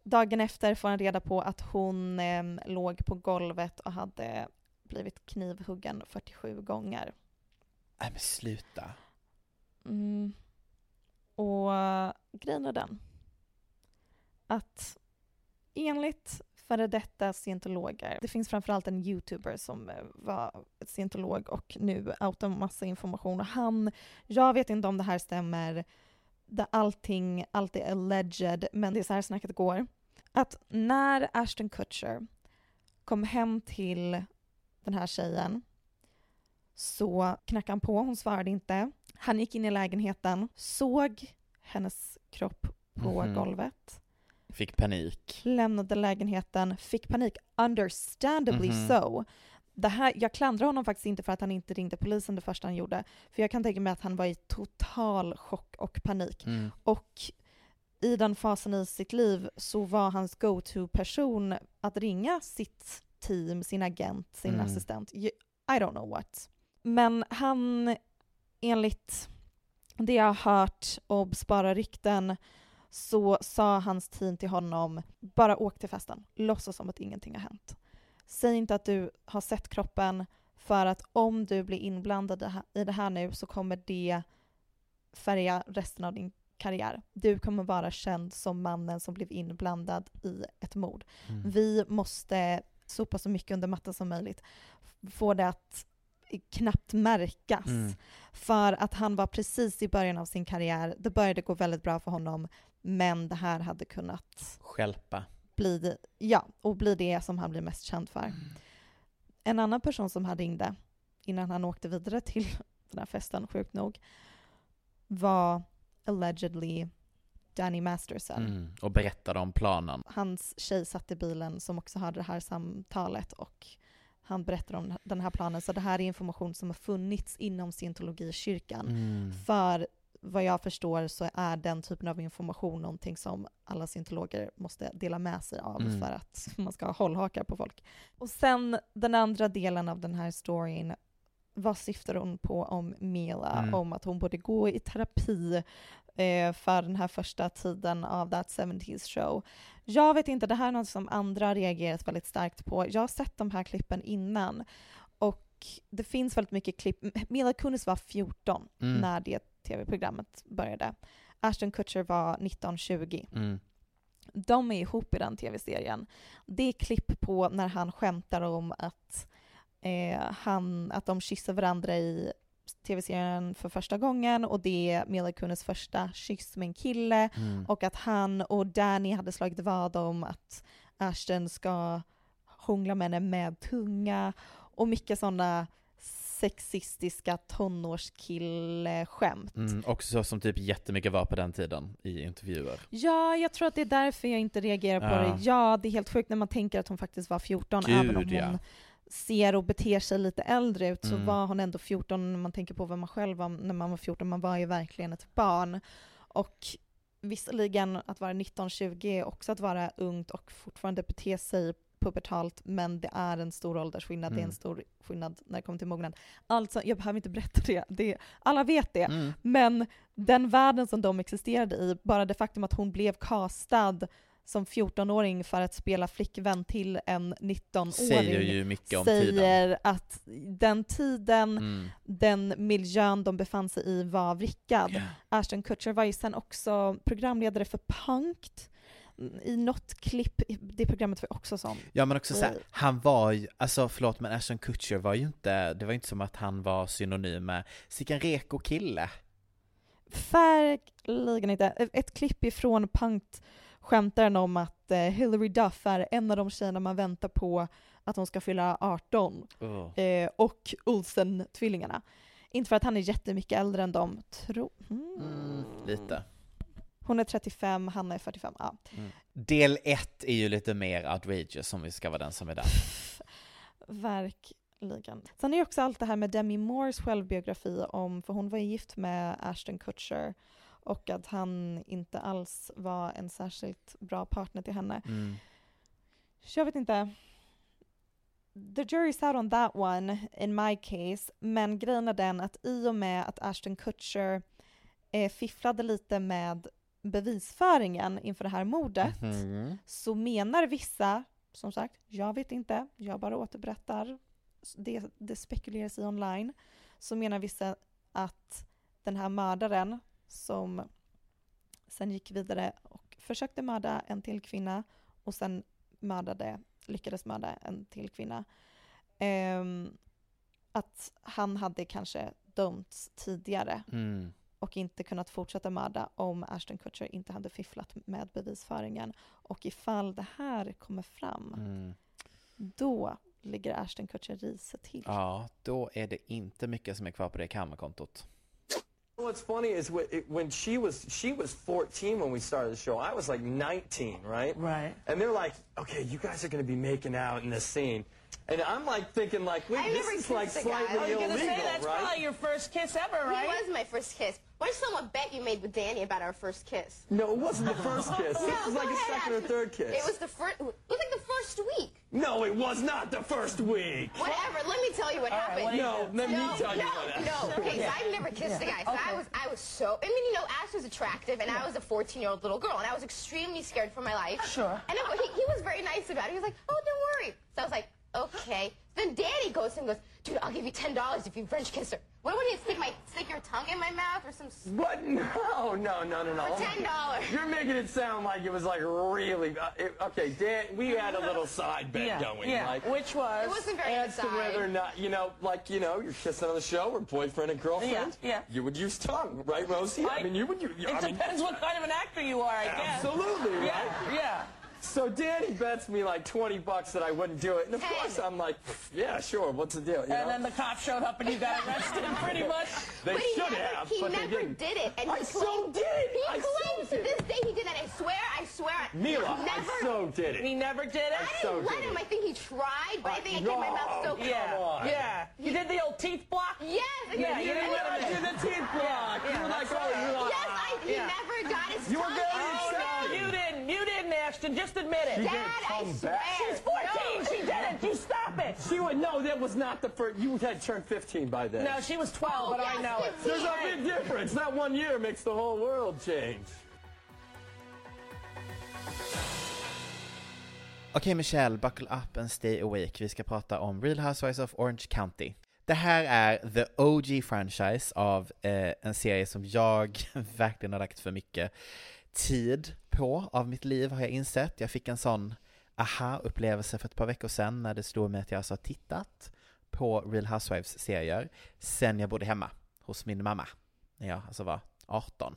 Dagen efter får han reda på att hon eh, låg på golvet och hade blivit knivhuggen 47 gånger. Nej men sluta. Mm. Och grejen är den att enligt före detta scientologer, det finns framförallt en youtuber som eh, var scientolog och nu outar massa information och han, jag vet inte om det här stämmer, där allting, allt är alleged, men det är så här snacket går. Att när Ashton Kutcher kom hem till den här tjejen så knackade han på, hon svarade inte. Han gick in i lägenheten, såg hennes kropp på Mhm. golvet, Fick panik. lämnade lägenheten, fick panik, understandably Mhm. so. Det här, jag klandrar honom faktiskt inte för att han inte ringde polisen det första han gjorde, för jag kan tänka mig att han var i total chock och panik. Mm. Och i den fasen i sitt liv så var hans go-to-person att ringa sitt team, sin agent, sin Mm. assistent. I I don't know what. Men han, enligt det jag har hört, obs bara rykten, så sa hans team till honom, bara åk till festen, låtsas som att ingenting har hänt. Säg inte att du har sett kroppen, för att om du blir inblandad i det här- nu så kommer det färga resten av din karriär. Du kommer vara känd som mannen som blev inblandad i ett mord. Mm. Vi måste sopa så mycket under mattan som möjligt. Få det att knappt märkas. Mm. För att han var precis i början av sin karriär. Det började gå väldigt bra för honom. Men det här hade kunnat Stjälpa. bli det, ja, och bli det som han blir mest känd för. En annan person som han ringde innan han åkte vidare till den här festen, sjukt nog, var allegedly Danny Masterson. Mm. Och berättade om planen. Hans tjej satt i bilen som också hade det här samtalet och han berättade om den här planen. Så det här är information som har funnits inom scientologikyrkan. Mm. För vad jag förstår så är den typen av information någonting som alla scientologer måste dela med sig av Mm. för att man ska ha hållhakar på folk. Och sen den andra delen av den här storyn, vad syftar hon på om Mila? Mm. Om att hon borde gå i terapi eh, för den här första tiden av That 70s show. Jag vet inte, det här är något som andra har reagerat väldigt starkt på. Jag har sett de här klippen innan och det finns väldigt mycket klipp. Mila Kunis var 14 Mm. när det tv-programmet började. Ashton Kutcher var 19-20. Mm. De är ihop i den tv-serien. Det är klipp på när han skämtar om att, eh, han, att de kysser varandra i tv-serien för första gången och det är Mila Kunis första kyss med en kille Mm. och att han och Danny hade slagit vad om att Ashton ska hångla med henne med tunga och mycket sådana sexistiska tonårskillskämt. Mm. Också så som typ jättemycket var på den tiden i intervjuer. Ja, jag tror att det är därför jag inte reagerar på Ja. det. Ja, det är helt sjukt när man tänker att hon faktiskt var 14, Gud, även om hon ja. Ser och beter sig lite äldre ut så Mm. var hon ändå 14 när man tänker på vad man själv var när man var 14. Man var ju verkligen ett barn. Och visserligen att vara 19-20 är också att vara ungt och fortfarande bete sig pubertalt, men det är en stor åldersskillnad, det är Mm. en stor skillnad när det kommer till mognad. Alltså, jag behöver inte berätta det, det alla vet det. Mm. Men den världen som de existerade i, bara det faktum att hon blev castad som 14-åring för att spela flickvän till en 19-åring Säger ju mycket om säger tiden. att den tiden, Mm. den miljön de befann sig i var vrickad. Ashton Kutcher var ju sen också programledare för Punked. I något klipp, det programmet var också sånt. Ja men också såhär, han var ju, alltså förlåt men Ashton Kutcher var ju inte, det var inte som att han var synonym med sicken reko kille. Verkligen inte. Ett klipp ifrån Punkt skämtar han om att eh, Hillary Duff är en av de tjejerna man väntar på att hon ska fylla 18. Oh. Eh, och Olsen-tvillingarna. Inte för att han är jättemycket äldre än dem, tro... Mm. Mm, lite. Hon är 35, han är 45. Ja. Mm. Del ett är ju lite mer outrageous om vi ska vara den som är där. Verkligen. Sen är det också allt det här med Demi Moores självbiografi om, för hon var ju gift med Ashton Kutcher och att han inte alls var en särskilt bra partner till henne. Mm. jag vet inte. The jury's out on that one in my case. Men grejen är den att i och med att Ashton Kutcher eh, fifflade lite med bevisföringen inför det här mordet Mhm. så menar vissa, som sagt, jag vet inte, jag bara återberättar, det, det spekuleras i online, så menar vissa att den här mördaren som sen gick vidare och försökte mörda en till kvinna och sen mördade, lyckades mörda en till kvinna, ehm, att han hade kanske dömts tidigare Mm. och inte kunnat fortsätta mörda om Ashton Kutcher inte hade fifflat med bevisföringen. Och ifall det här kommer fram, Mm. då ligger Ashton Kutcher risigt till. Ja, då är det inte mycket som är kvar på det karmakontot. What's funny is when she was she was 14 when we started the show. I was like 19, right? Right. And they're like, "Okay, you guys are going to be making out in this scene," and I'm like thinking, like, "Wait, I this is like kissed a guy. slightly I was illegal, gonna say, that's right?" probably your first kiss ever, right? It was my first kiss. Why someone bet you made with Danny about our first kiss? No, it wasn't the first kiss. No, This was like a ahead, second or third kiss. It was the first. It was like the first week. No, it was not the first week. Whatever. Let me tell you what All right, happened. what do you No, do? let me no, tell you no, what happened. No, okay. So I've never kissed Yeah. a guy. So I was, I was so. I mean, you know, Ash was attractive, and I was a 14-year-old little girl, and I was extremely scared for my life. Sure. And then, he, he was very nice about it. He was like, "Oh, don't worry." So I was like, "Okay." Then Danny goes and goes, "Dude, I'll give you ten dollars if you French kiss her." What do I need to stick my stick your tongue in my mouth or some? What? No, no, no, no, no. For $10. You're making it sound like it was like really. Uh, it, okay, Dan, we had a little side bet Yeah, going. yeah. Like, Which was? It wasn't very as to whether or not, you know, like, you know, you're kissing on the show or boyfriend and girlfriend. Yeah, yeah. You would use tongue, right, Rosie? I, mean, you would. You, It I mean, depends what kind of an actor you are, I guess. Absolutely, Yeah, yeah. So Danny bets me like 20 bucks that I wouldn't do it. And of course I'm like, yeah, sure, what's the deal? You And know? then the cop showed up and you got arrested, pretty much. They but should never, have, He but they never didn't. did it, and I he so claims, did. He I so claims to this day he did that. I swear, I swear. Mila, never. I so did it. He never did it? I didn't so let did him. it. I think he tried, but I think I kept my mouth so Yeah, on. yeah. You did the old teeth block? Yes, Yeah, you didn't let him do the teeth block. You were like, oh, you're Yes, I, he never got his You were tongue very didn't. Didn't, Ashton. Just admit it. She Dad, didn't I swear. She's 14. She did it. You stop it. She would, no, that was not the first, you had turned 15 by then. No, she was 12, but I yes, know it. 15. There's a big difference. That one year makes the whole world change. Okej Michelle, buckle up and stay awake. Vi ska prata om Real Housewives of Orange County. Det här är the OG franchise av eh, en serie som jag verkligen har lagt för mycket tid på av mitt liv har jag insett. Jag fick en sån aha-upplevelse för ett par veckor sedan när det stod mig att jag alltså har tittat på Real Housewives-serier sen jag bodde hemma hos min mamma när jag alltså var 18.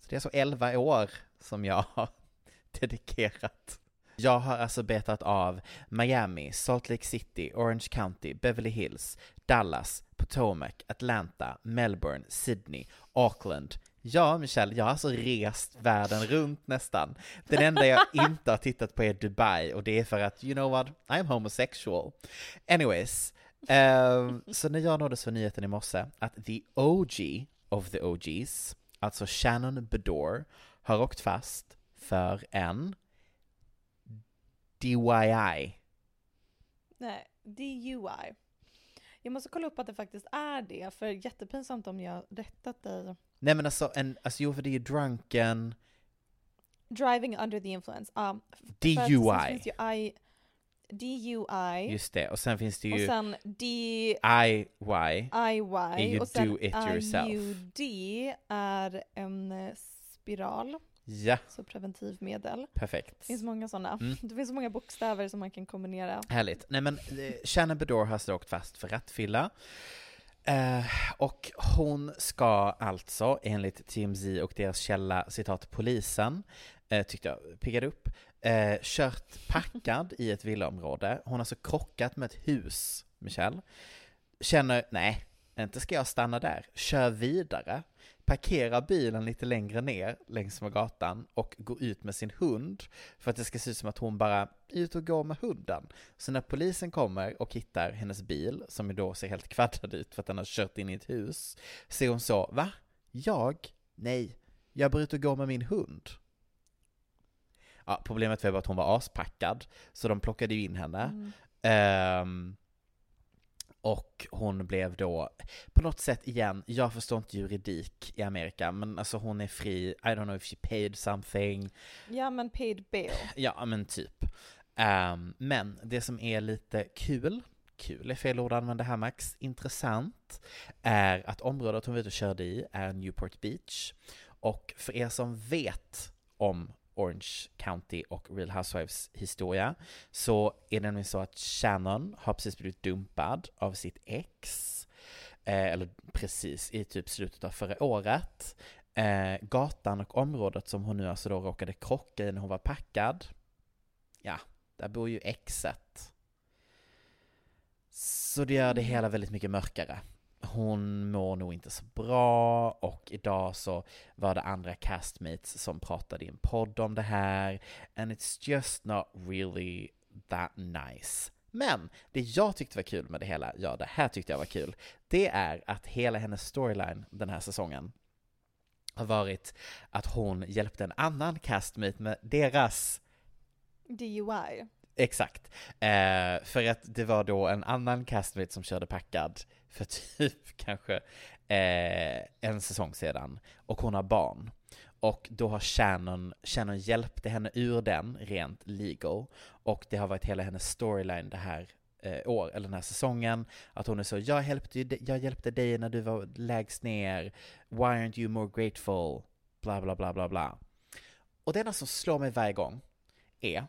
Så det är alltså 11 år som jag har dedikerat jag har alltså betat av Miami, Salt Lake City, Orange County, Beverly Hills, Dallas, Potomac, Atlanta, Melbourne, Sydney, Auckland. Ja, Michelle, jag har alltså rest världen runt nästan. Den enda jag inte har tittat på är Dubai och det är för att, you know what, I'm homosexual. Anyways, ehm, så när jag nåddes för nyheten i morse att the OG of the OGs, alltså Shannon Bedore, har åkt fast för en DYI. Nej, DUI. Jag måste kolla upp att det faktiskt är det, för jättepinsamt om jag rättat dig. Nej men alltså, en, alltså jo för det är ju drunken, Driving under the influence. Att DUI. I, DUI. just det, och sen finns det och ju sen D... IY. IY och sen do it yourself. IUD är en spiral, Ja, så preventivmedel. perfekt. Det finns många sådana. Mm. Det finns så många bokstäver som man kan kombinera. Härligt. Nej men eh, Shannon Bedore har åkt fast för rattfylla. Eh, och hon ska alltså, enligt TMZ och deras källa, citat polisen, eh, tyckte jag piggade upp, eh, kört packad i ett villaområde. Hon har alltså krockat med ett hus, Michelle. Känner, nej, inte ska jag stanna där. Kör vidare, parkerar bilen lite längre ner längs med gatan och går ut med sin hund för att det ska se ut som att hon bara är ute och går med hunden. Så när polisen kommer och hittar hennes bil, som då ser helt kvaddad ut för att den har kört in i ett hus, ser hon så, va? Jag? Nej, jag bör ut och gå med min hund. Ja, problemet var bara att hon var aspackad, så de plockade ju in henne. Mm. Ehm, och hon blev då, på något sätt igen, jag förstår inte juridik i Amerika, men alltså hon är fri, I don't know if she paid something, Ja men paid bail. ja men typ. Ehm, men det som är lite kul, kul är fel ord att använda här Max, intressant, är att området hon var ute och körde i är Newport Beach. Och för er som vet om Orange County och Real Housewives historia så är det nämligen så att Shannon har precis blivit dumpad av sitt ex, eh, eller precis i typ slutet av förra året. Eh, gatan och området som hon nu alltså då råkade krocka i när hon var packad, ja, där bor ju exet. Så det gör det hela väldigt mycket mörkare. Hon mår nog inte så bra och idag så var det andra castmates som pratade i en podd om det här and it's just not really that nice. Men det jag tyckte var kul med det hela, ja det här tyckte jag var kul, det är att hela hennes storyline den här säsongen har varit att hon hjälpte en annan castmate med deras DUI. Exakt. Eh, för att det var då en annan castmate som körde packad för typ kanske eh, en säsong sedan. Och hon har barn. Och då har Shannon, Shannon hjälpte henne ur den rent legal. Och det har varit hela hennes storyline det här eh, år, eller den här säsongen. Att hon är så, jag hjälpte, jag hjälpte dig när du var lägst ner. Why aren't you more grateful? Bla bla bla bla bla. Och det enda som slår mig varje gång är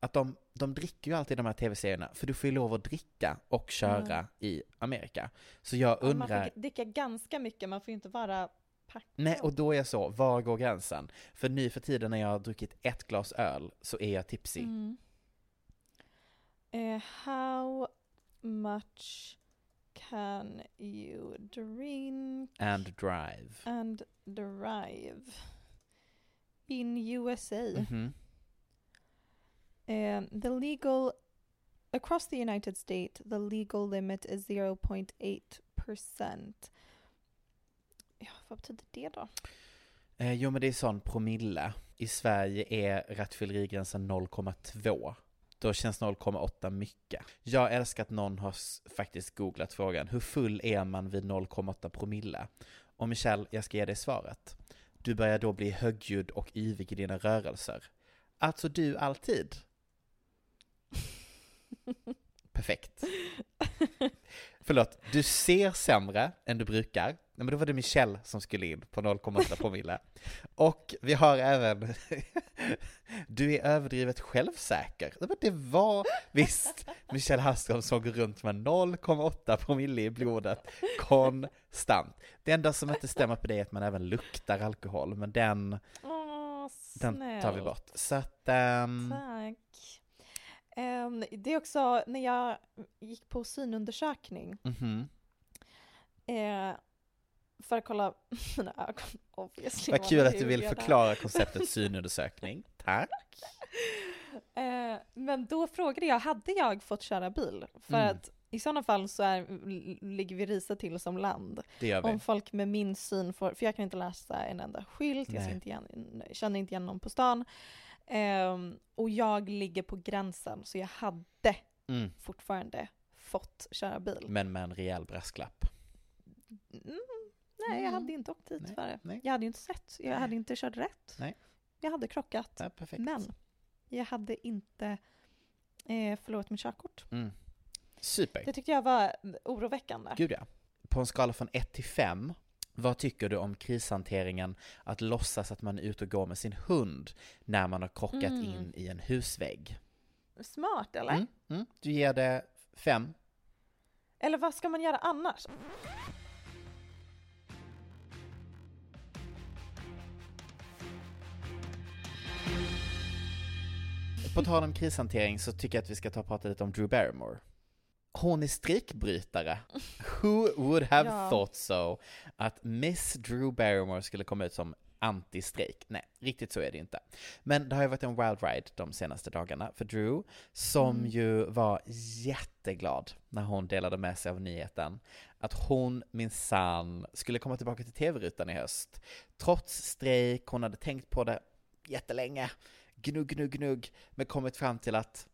att de, de dricker ju alltid de här tv-serierna, för du får ju lov att dricka och köra Mm. i Amerika. Så jag Ja, Man undrar, får dricka ganska mycket, man får ju inte vara packad. nej och då är jag så, var går gränsen? För nu för tiden när jag har druckit ett glas öl så är jag tipsy. Mm. Eh, how much can you drink And drive. and drive in USA? Mhm. Um, the legal across the United States, the legal limit is 0.8 percent. Ja, vad betyder det då? Eh, jo men det är sån promille. I Sverige är rattfyllerigränsen 0,2. Då känns 0,8 mycket. Jag älskar att någon har faktiskt googlat frågan, hur full är man vid 0,8 promille? Och Michelle, jag ska ge dig svaret. Du börjar då bli högljudd och yvig i dina rörelser. Alltså du alltid. Perfekt. Förlåt, du ser sämre än du brukar. Nej, men då var det Michelle som skulle in på 0,8 promille. Och vi har även, du är överdrivet självsäker. Men Det var visst Michelle Hallström som går runt med 0,8 promille i blodet konstant. Det enda som inte stämmer på det är att man även luktar alkohol, men den, Åh, den tar vi bort. Så att, ehm, Tack. Ehm, det är också när jag gick på synundersökning mhm. eh, för att kolla mina ögon. Obviously, Vad kul att du vill jag förklara konceptet synundersökning. Tack. Eh, men då frågade jag, hade jag fått köra bil? För Mm. att i sådana fall så är, ligger vi risigt till som land. Om folk med min syn får, för jag kan inte läsa en enda skylt, jag Nej. inte igen, känner inte igen någon på stan. Ehm, och jag ligger på gränsen, så jag hade Mm. fortfarande fått köra bil. Men med en rejäl brasklapp. Mm, nej, jag hade inte åkt dit Nej, för det. nej. Jag hade ju inte sett, jag hade inte kört rätt. Nej. Jag hade krockat. Ja, perfekt. Men jag hade inte eh, förlorat mitt körkort. Mm. Super. Det tyckte jag var oroväckande. Gud ja. På en skala från 1 till 5, vad tycker du om krishanteringen att låtsas att man är ute och går med sin hund när man har krockat Mm. in i en husvägg? Smart eller? Mm, mm. Du ger det 5. Eller vad ska man göra annars? På tal om krishantering så tycker jag att vi ska ta och prata lite om Drew Barrymore. Hon är strejkbrytare. Who would have Ja. thought so? Att Miss Drew Barrymore skulle komma ut som anti-strejk. Nej, riktigt så är det inte. Men det har ju varit en wild ride de senaste dagarna för Drew, som Mm. ju var jätteglad när hon delade med sig av nyheten att hon minsann skulle komma tillbaka till tv-rutan i höst. Trots strejk, hon hade tänkt på det jättelänge, gnugg, gnugg, gnugg, men kommit fram till att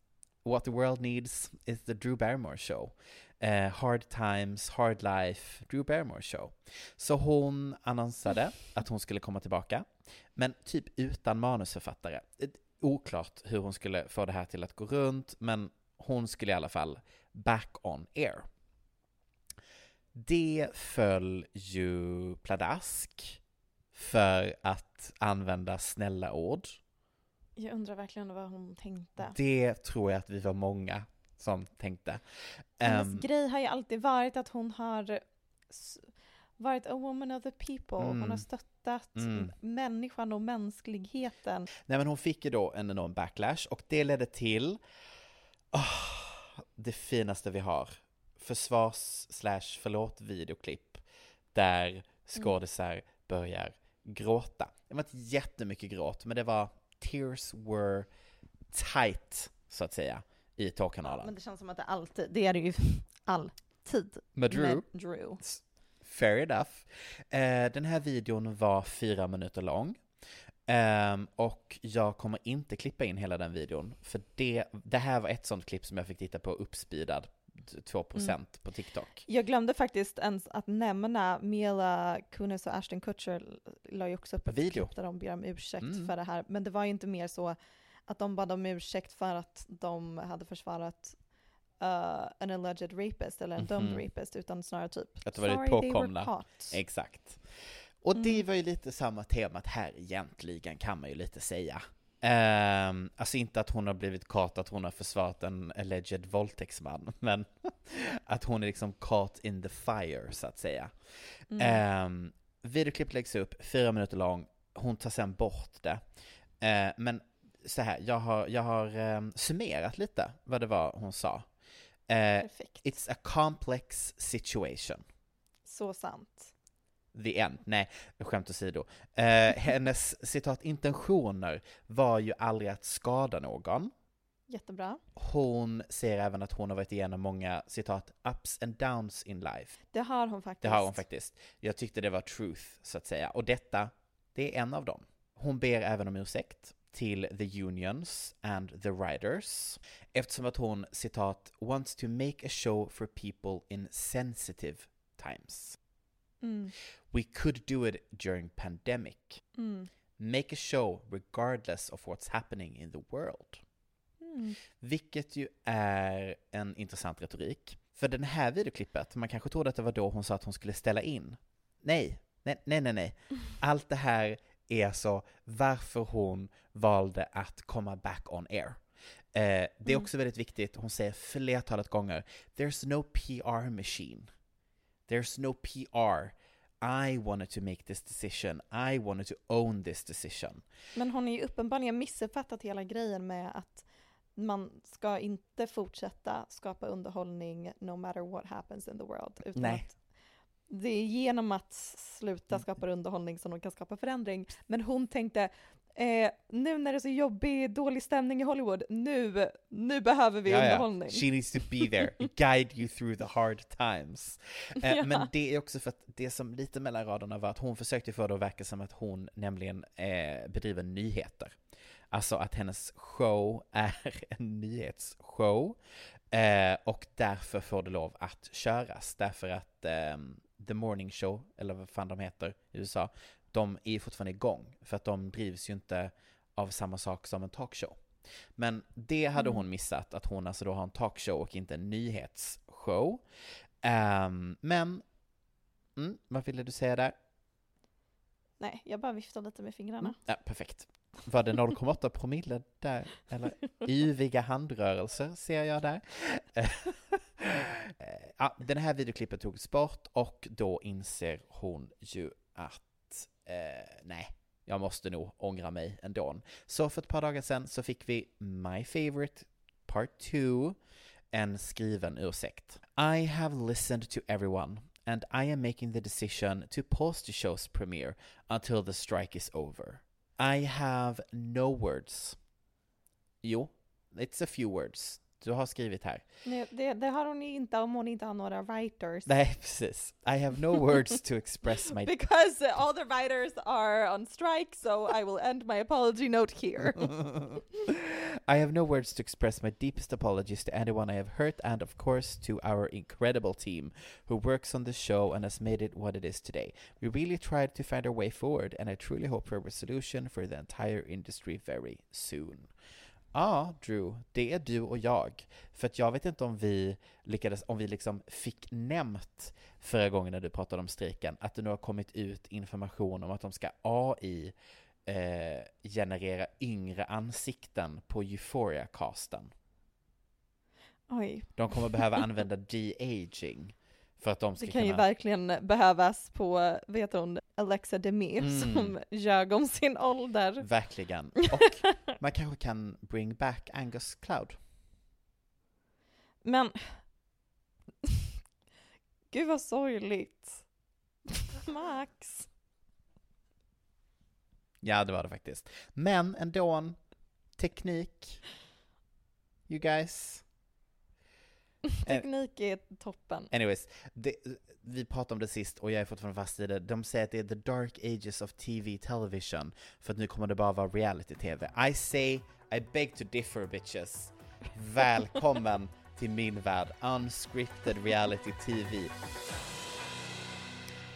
what the world needs is the Drew Barrymore show. Eh, hard times, hard life, Drew Barrymore show. Så hon annonsade att hon skulle komma tillbaka, men typ utan manusförfattare. Oklart hur hon skulle få det här till att gå runt, men hon skulle i alla fall back on air. Det föll ju pladask för att använda snälla ord. Jag undrar verkligen vad hon tänkte. Det tror jag att vi var många som tänkte. Hennes Ehm, grej har ju alltid varit att hon har varit a woman of the people. Hon Mm. har stöttat Mm. människan och mänskligheten. Nej men hon fick ju då en enorm backlash och det ledde till ah, det finaste vi har. Försvars slash förlåt videoklipp där skådisar börjar gråta. Det var inte jättemycket gråt men det var tears were tight så att säga i tårkanalen. Men det känns som att det alltid, det är det ju alltid. Med Drew? Drew. Fair enough. Eh, den här videon var fyra minuter lång. Ehm, och jag kommer inte klippa in hela den videon, för det, det här var ett sånt klipp som jag fick titta på uppspeedad 2% Mm. på TikTok. Jag glömde faktiskt ens att nämna Mila Kunis och Ashton Kutcher la ju också upp ett Video. klipp där de ber om ursäkt Mm. för det här. Men det var ju inte mer så att de bad om ursäkt för att de hade försvarat uh, en alleged rapist eller en dömd Mhm. rapist, utan snarare typ Att det var "Sorry, påkomna. caught." Exakt. Och det Mm. var ju lite samma temat här egentligen, kan man ju lite säga. Um, alltså inte att hon har blivit caught, att hon har försvarat en alleged våldtäktsman, men att hon är liksom caught in the fire, så att säga. Mm. Um, videoklipp läggs upp, fyra minuter lång, hon tar sen bort det. Eh, men så här, jag har, jag har ehm, summerat lite vad det var hon sa. Perfekt. It's a complex situation. Så sant. The end. Nej, skämt åsido. Eh, hennes citat intentioner var ju aldrig att skada någon. Jättebra. Hon ser även att hon har varit igenom många citat ups and downs in life. Det har hon faktiskt. Det har hon faktiskt. Jag tyckte det var truth, så att säga. Och detta, det är en av dem. Hon ber även om ursäkt till the unions and the writers eftersom att hon, citat, wants to make a show for people in sensitive times. Mm. We could do it during pandemic. Mm. Make a show regardless of what's happening in the world. Mm. Vilket ju är en intressant retorik. För den här videoklippet, man kanske trodde att det var då hon sa att hon skulle ställa in. Nej, nej, nej, nej, nej. Allt det här är alltså varför hon valde att komma back on air. Eh, det är Mm. också väldigt viktigt, hon säger flertalet gånger, there's no PR machine. There's no PR. I wanted to make this decision. I wanted to own this decision. Men hon är ju uppenbarligen missuppfattat hela grejen med att man ska inte fortsätta skapa underhållning no matter what happens in the world. Utan Nej. att det är genom att sluta skapa underhållning som de kan skapa förändring. Men hon tänkte, eh, nu när det är så jobbig, dålig stämning i Hollywood, nu, nu behöver vi underhållning. She needs to be there, guide you through the hard times. Eh, Ja. Men det är också för att det som lite mellan raderna var att hon försökte få det att verka som att hon nämligen eh, bedriver nyheter. Alltså att hennes show är en nyhetsshow eh, och därför får det lov att köras. Därför att ehm, The Morning Show, eller vad fan de heter i USA, de är fortfarande igång. För att de drivs ju inte av samma sak som en talkshow. Men det hade Mm. hon missat, att hon alltså då har en talkshow och inte en nyhetsshow. Ehm, men, mm, vad ville du säga där? Nej, jag bara viftar lite med fingrarna. Mm, ja, perfekt. Var det 0,8 promille där? Eller yviga handrörelser ser jag där. Ja, den här videoklippet togs bort och då inser hon ju att eh, nej, jag måste nog ångra mig ändå. Så för ett par dagar sedan så fick vi My Favorite Part 2, en skriven ursäkt. I have listened to everyone and I am making the decision to pause the show's premiere until the strike is over. I have no words. Jo, it's a few words du har skrivit här. Nej, det, det har hon inte om hon inte har några writers. Nej, precis. I have no words to express my... Because uh, all the writers are on strike, so I will end my apology note here. I have no words to express my deepest apologies to anyone I have hurt and, of course, to our incredible team who works on the show and has made it what it is today. We really tried to find our way forward, and I truly hope for a resolution for the entire industry very soon. Ja, Drew, det är du och jag. För att jag vet inte om vi lyckades, om vi liksom fick nämnt förra gången när du pratade om strejken, att det nu har kommit ut information om att de ska AI eh, generera yngre ansikten på Euphoria-casten. Oj. De kommer behöva använda de-aging för att de ska Det kan kunna... ju verkligen behövas på, vet hon, Alexa Demir Mm. som ljög om sin ålder. Verkligen. Och man kanske kan bring back Angus Cloud. Men, gud vad sorgligt. Max. Ja, det var det faktiskt. Men ändå, teknik. You guys. Eh, Teknik är toppen. Anyways, det, vi pratade om det sist och jag är fortfarande fast i det. De säger att det är the dark ages of TV television. För att nu kommer det bara vara reality-TV. I say, I beg to differ bitches. Välkommen till min värld. Unscripted reality-TV.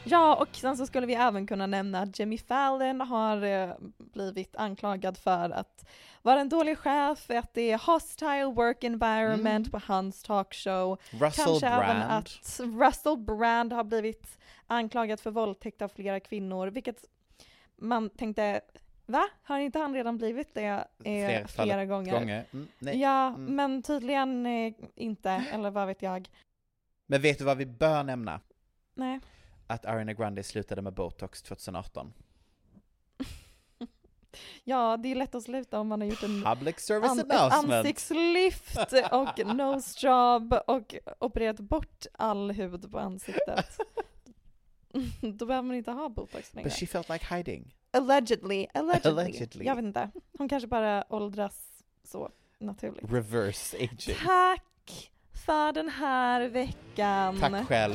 Ja, och sen så skulle vi även kunna nämna att Jimmy Fallon har eh, blivit anklagad för att vara en dålig chef, att det är hostile work environment på hans talkshow. Mm. Russell Kanske även Brand. att Russell Brand har blivit anklagad för våldtäkt av flera kvinnor, vilket man tänkte, va? Har inte han redan blivit det eh, flera, Flertalet gånger? gånger. Mm. Ja, Mm. men tydligen eh, inte, eller vad vet jag. Men vet du vad vi bör nämna? Nej. Att Ariana Grande slutade med botox 2018. Ja, det är lätt att sluta om man har gjort en Public service an- announcement. ansiktslyft och nose job och opererat bort all hud på ansiktet. Då behöver man inte ha botox längre. But she felt like hiding. Allegedly, allegedly. Allegedly. Jag vet inte. Hon kanske bara åldras så naturligt. Reverse aging. Tack för den här veckan. Tack själv.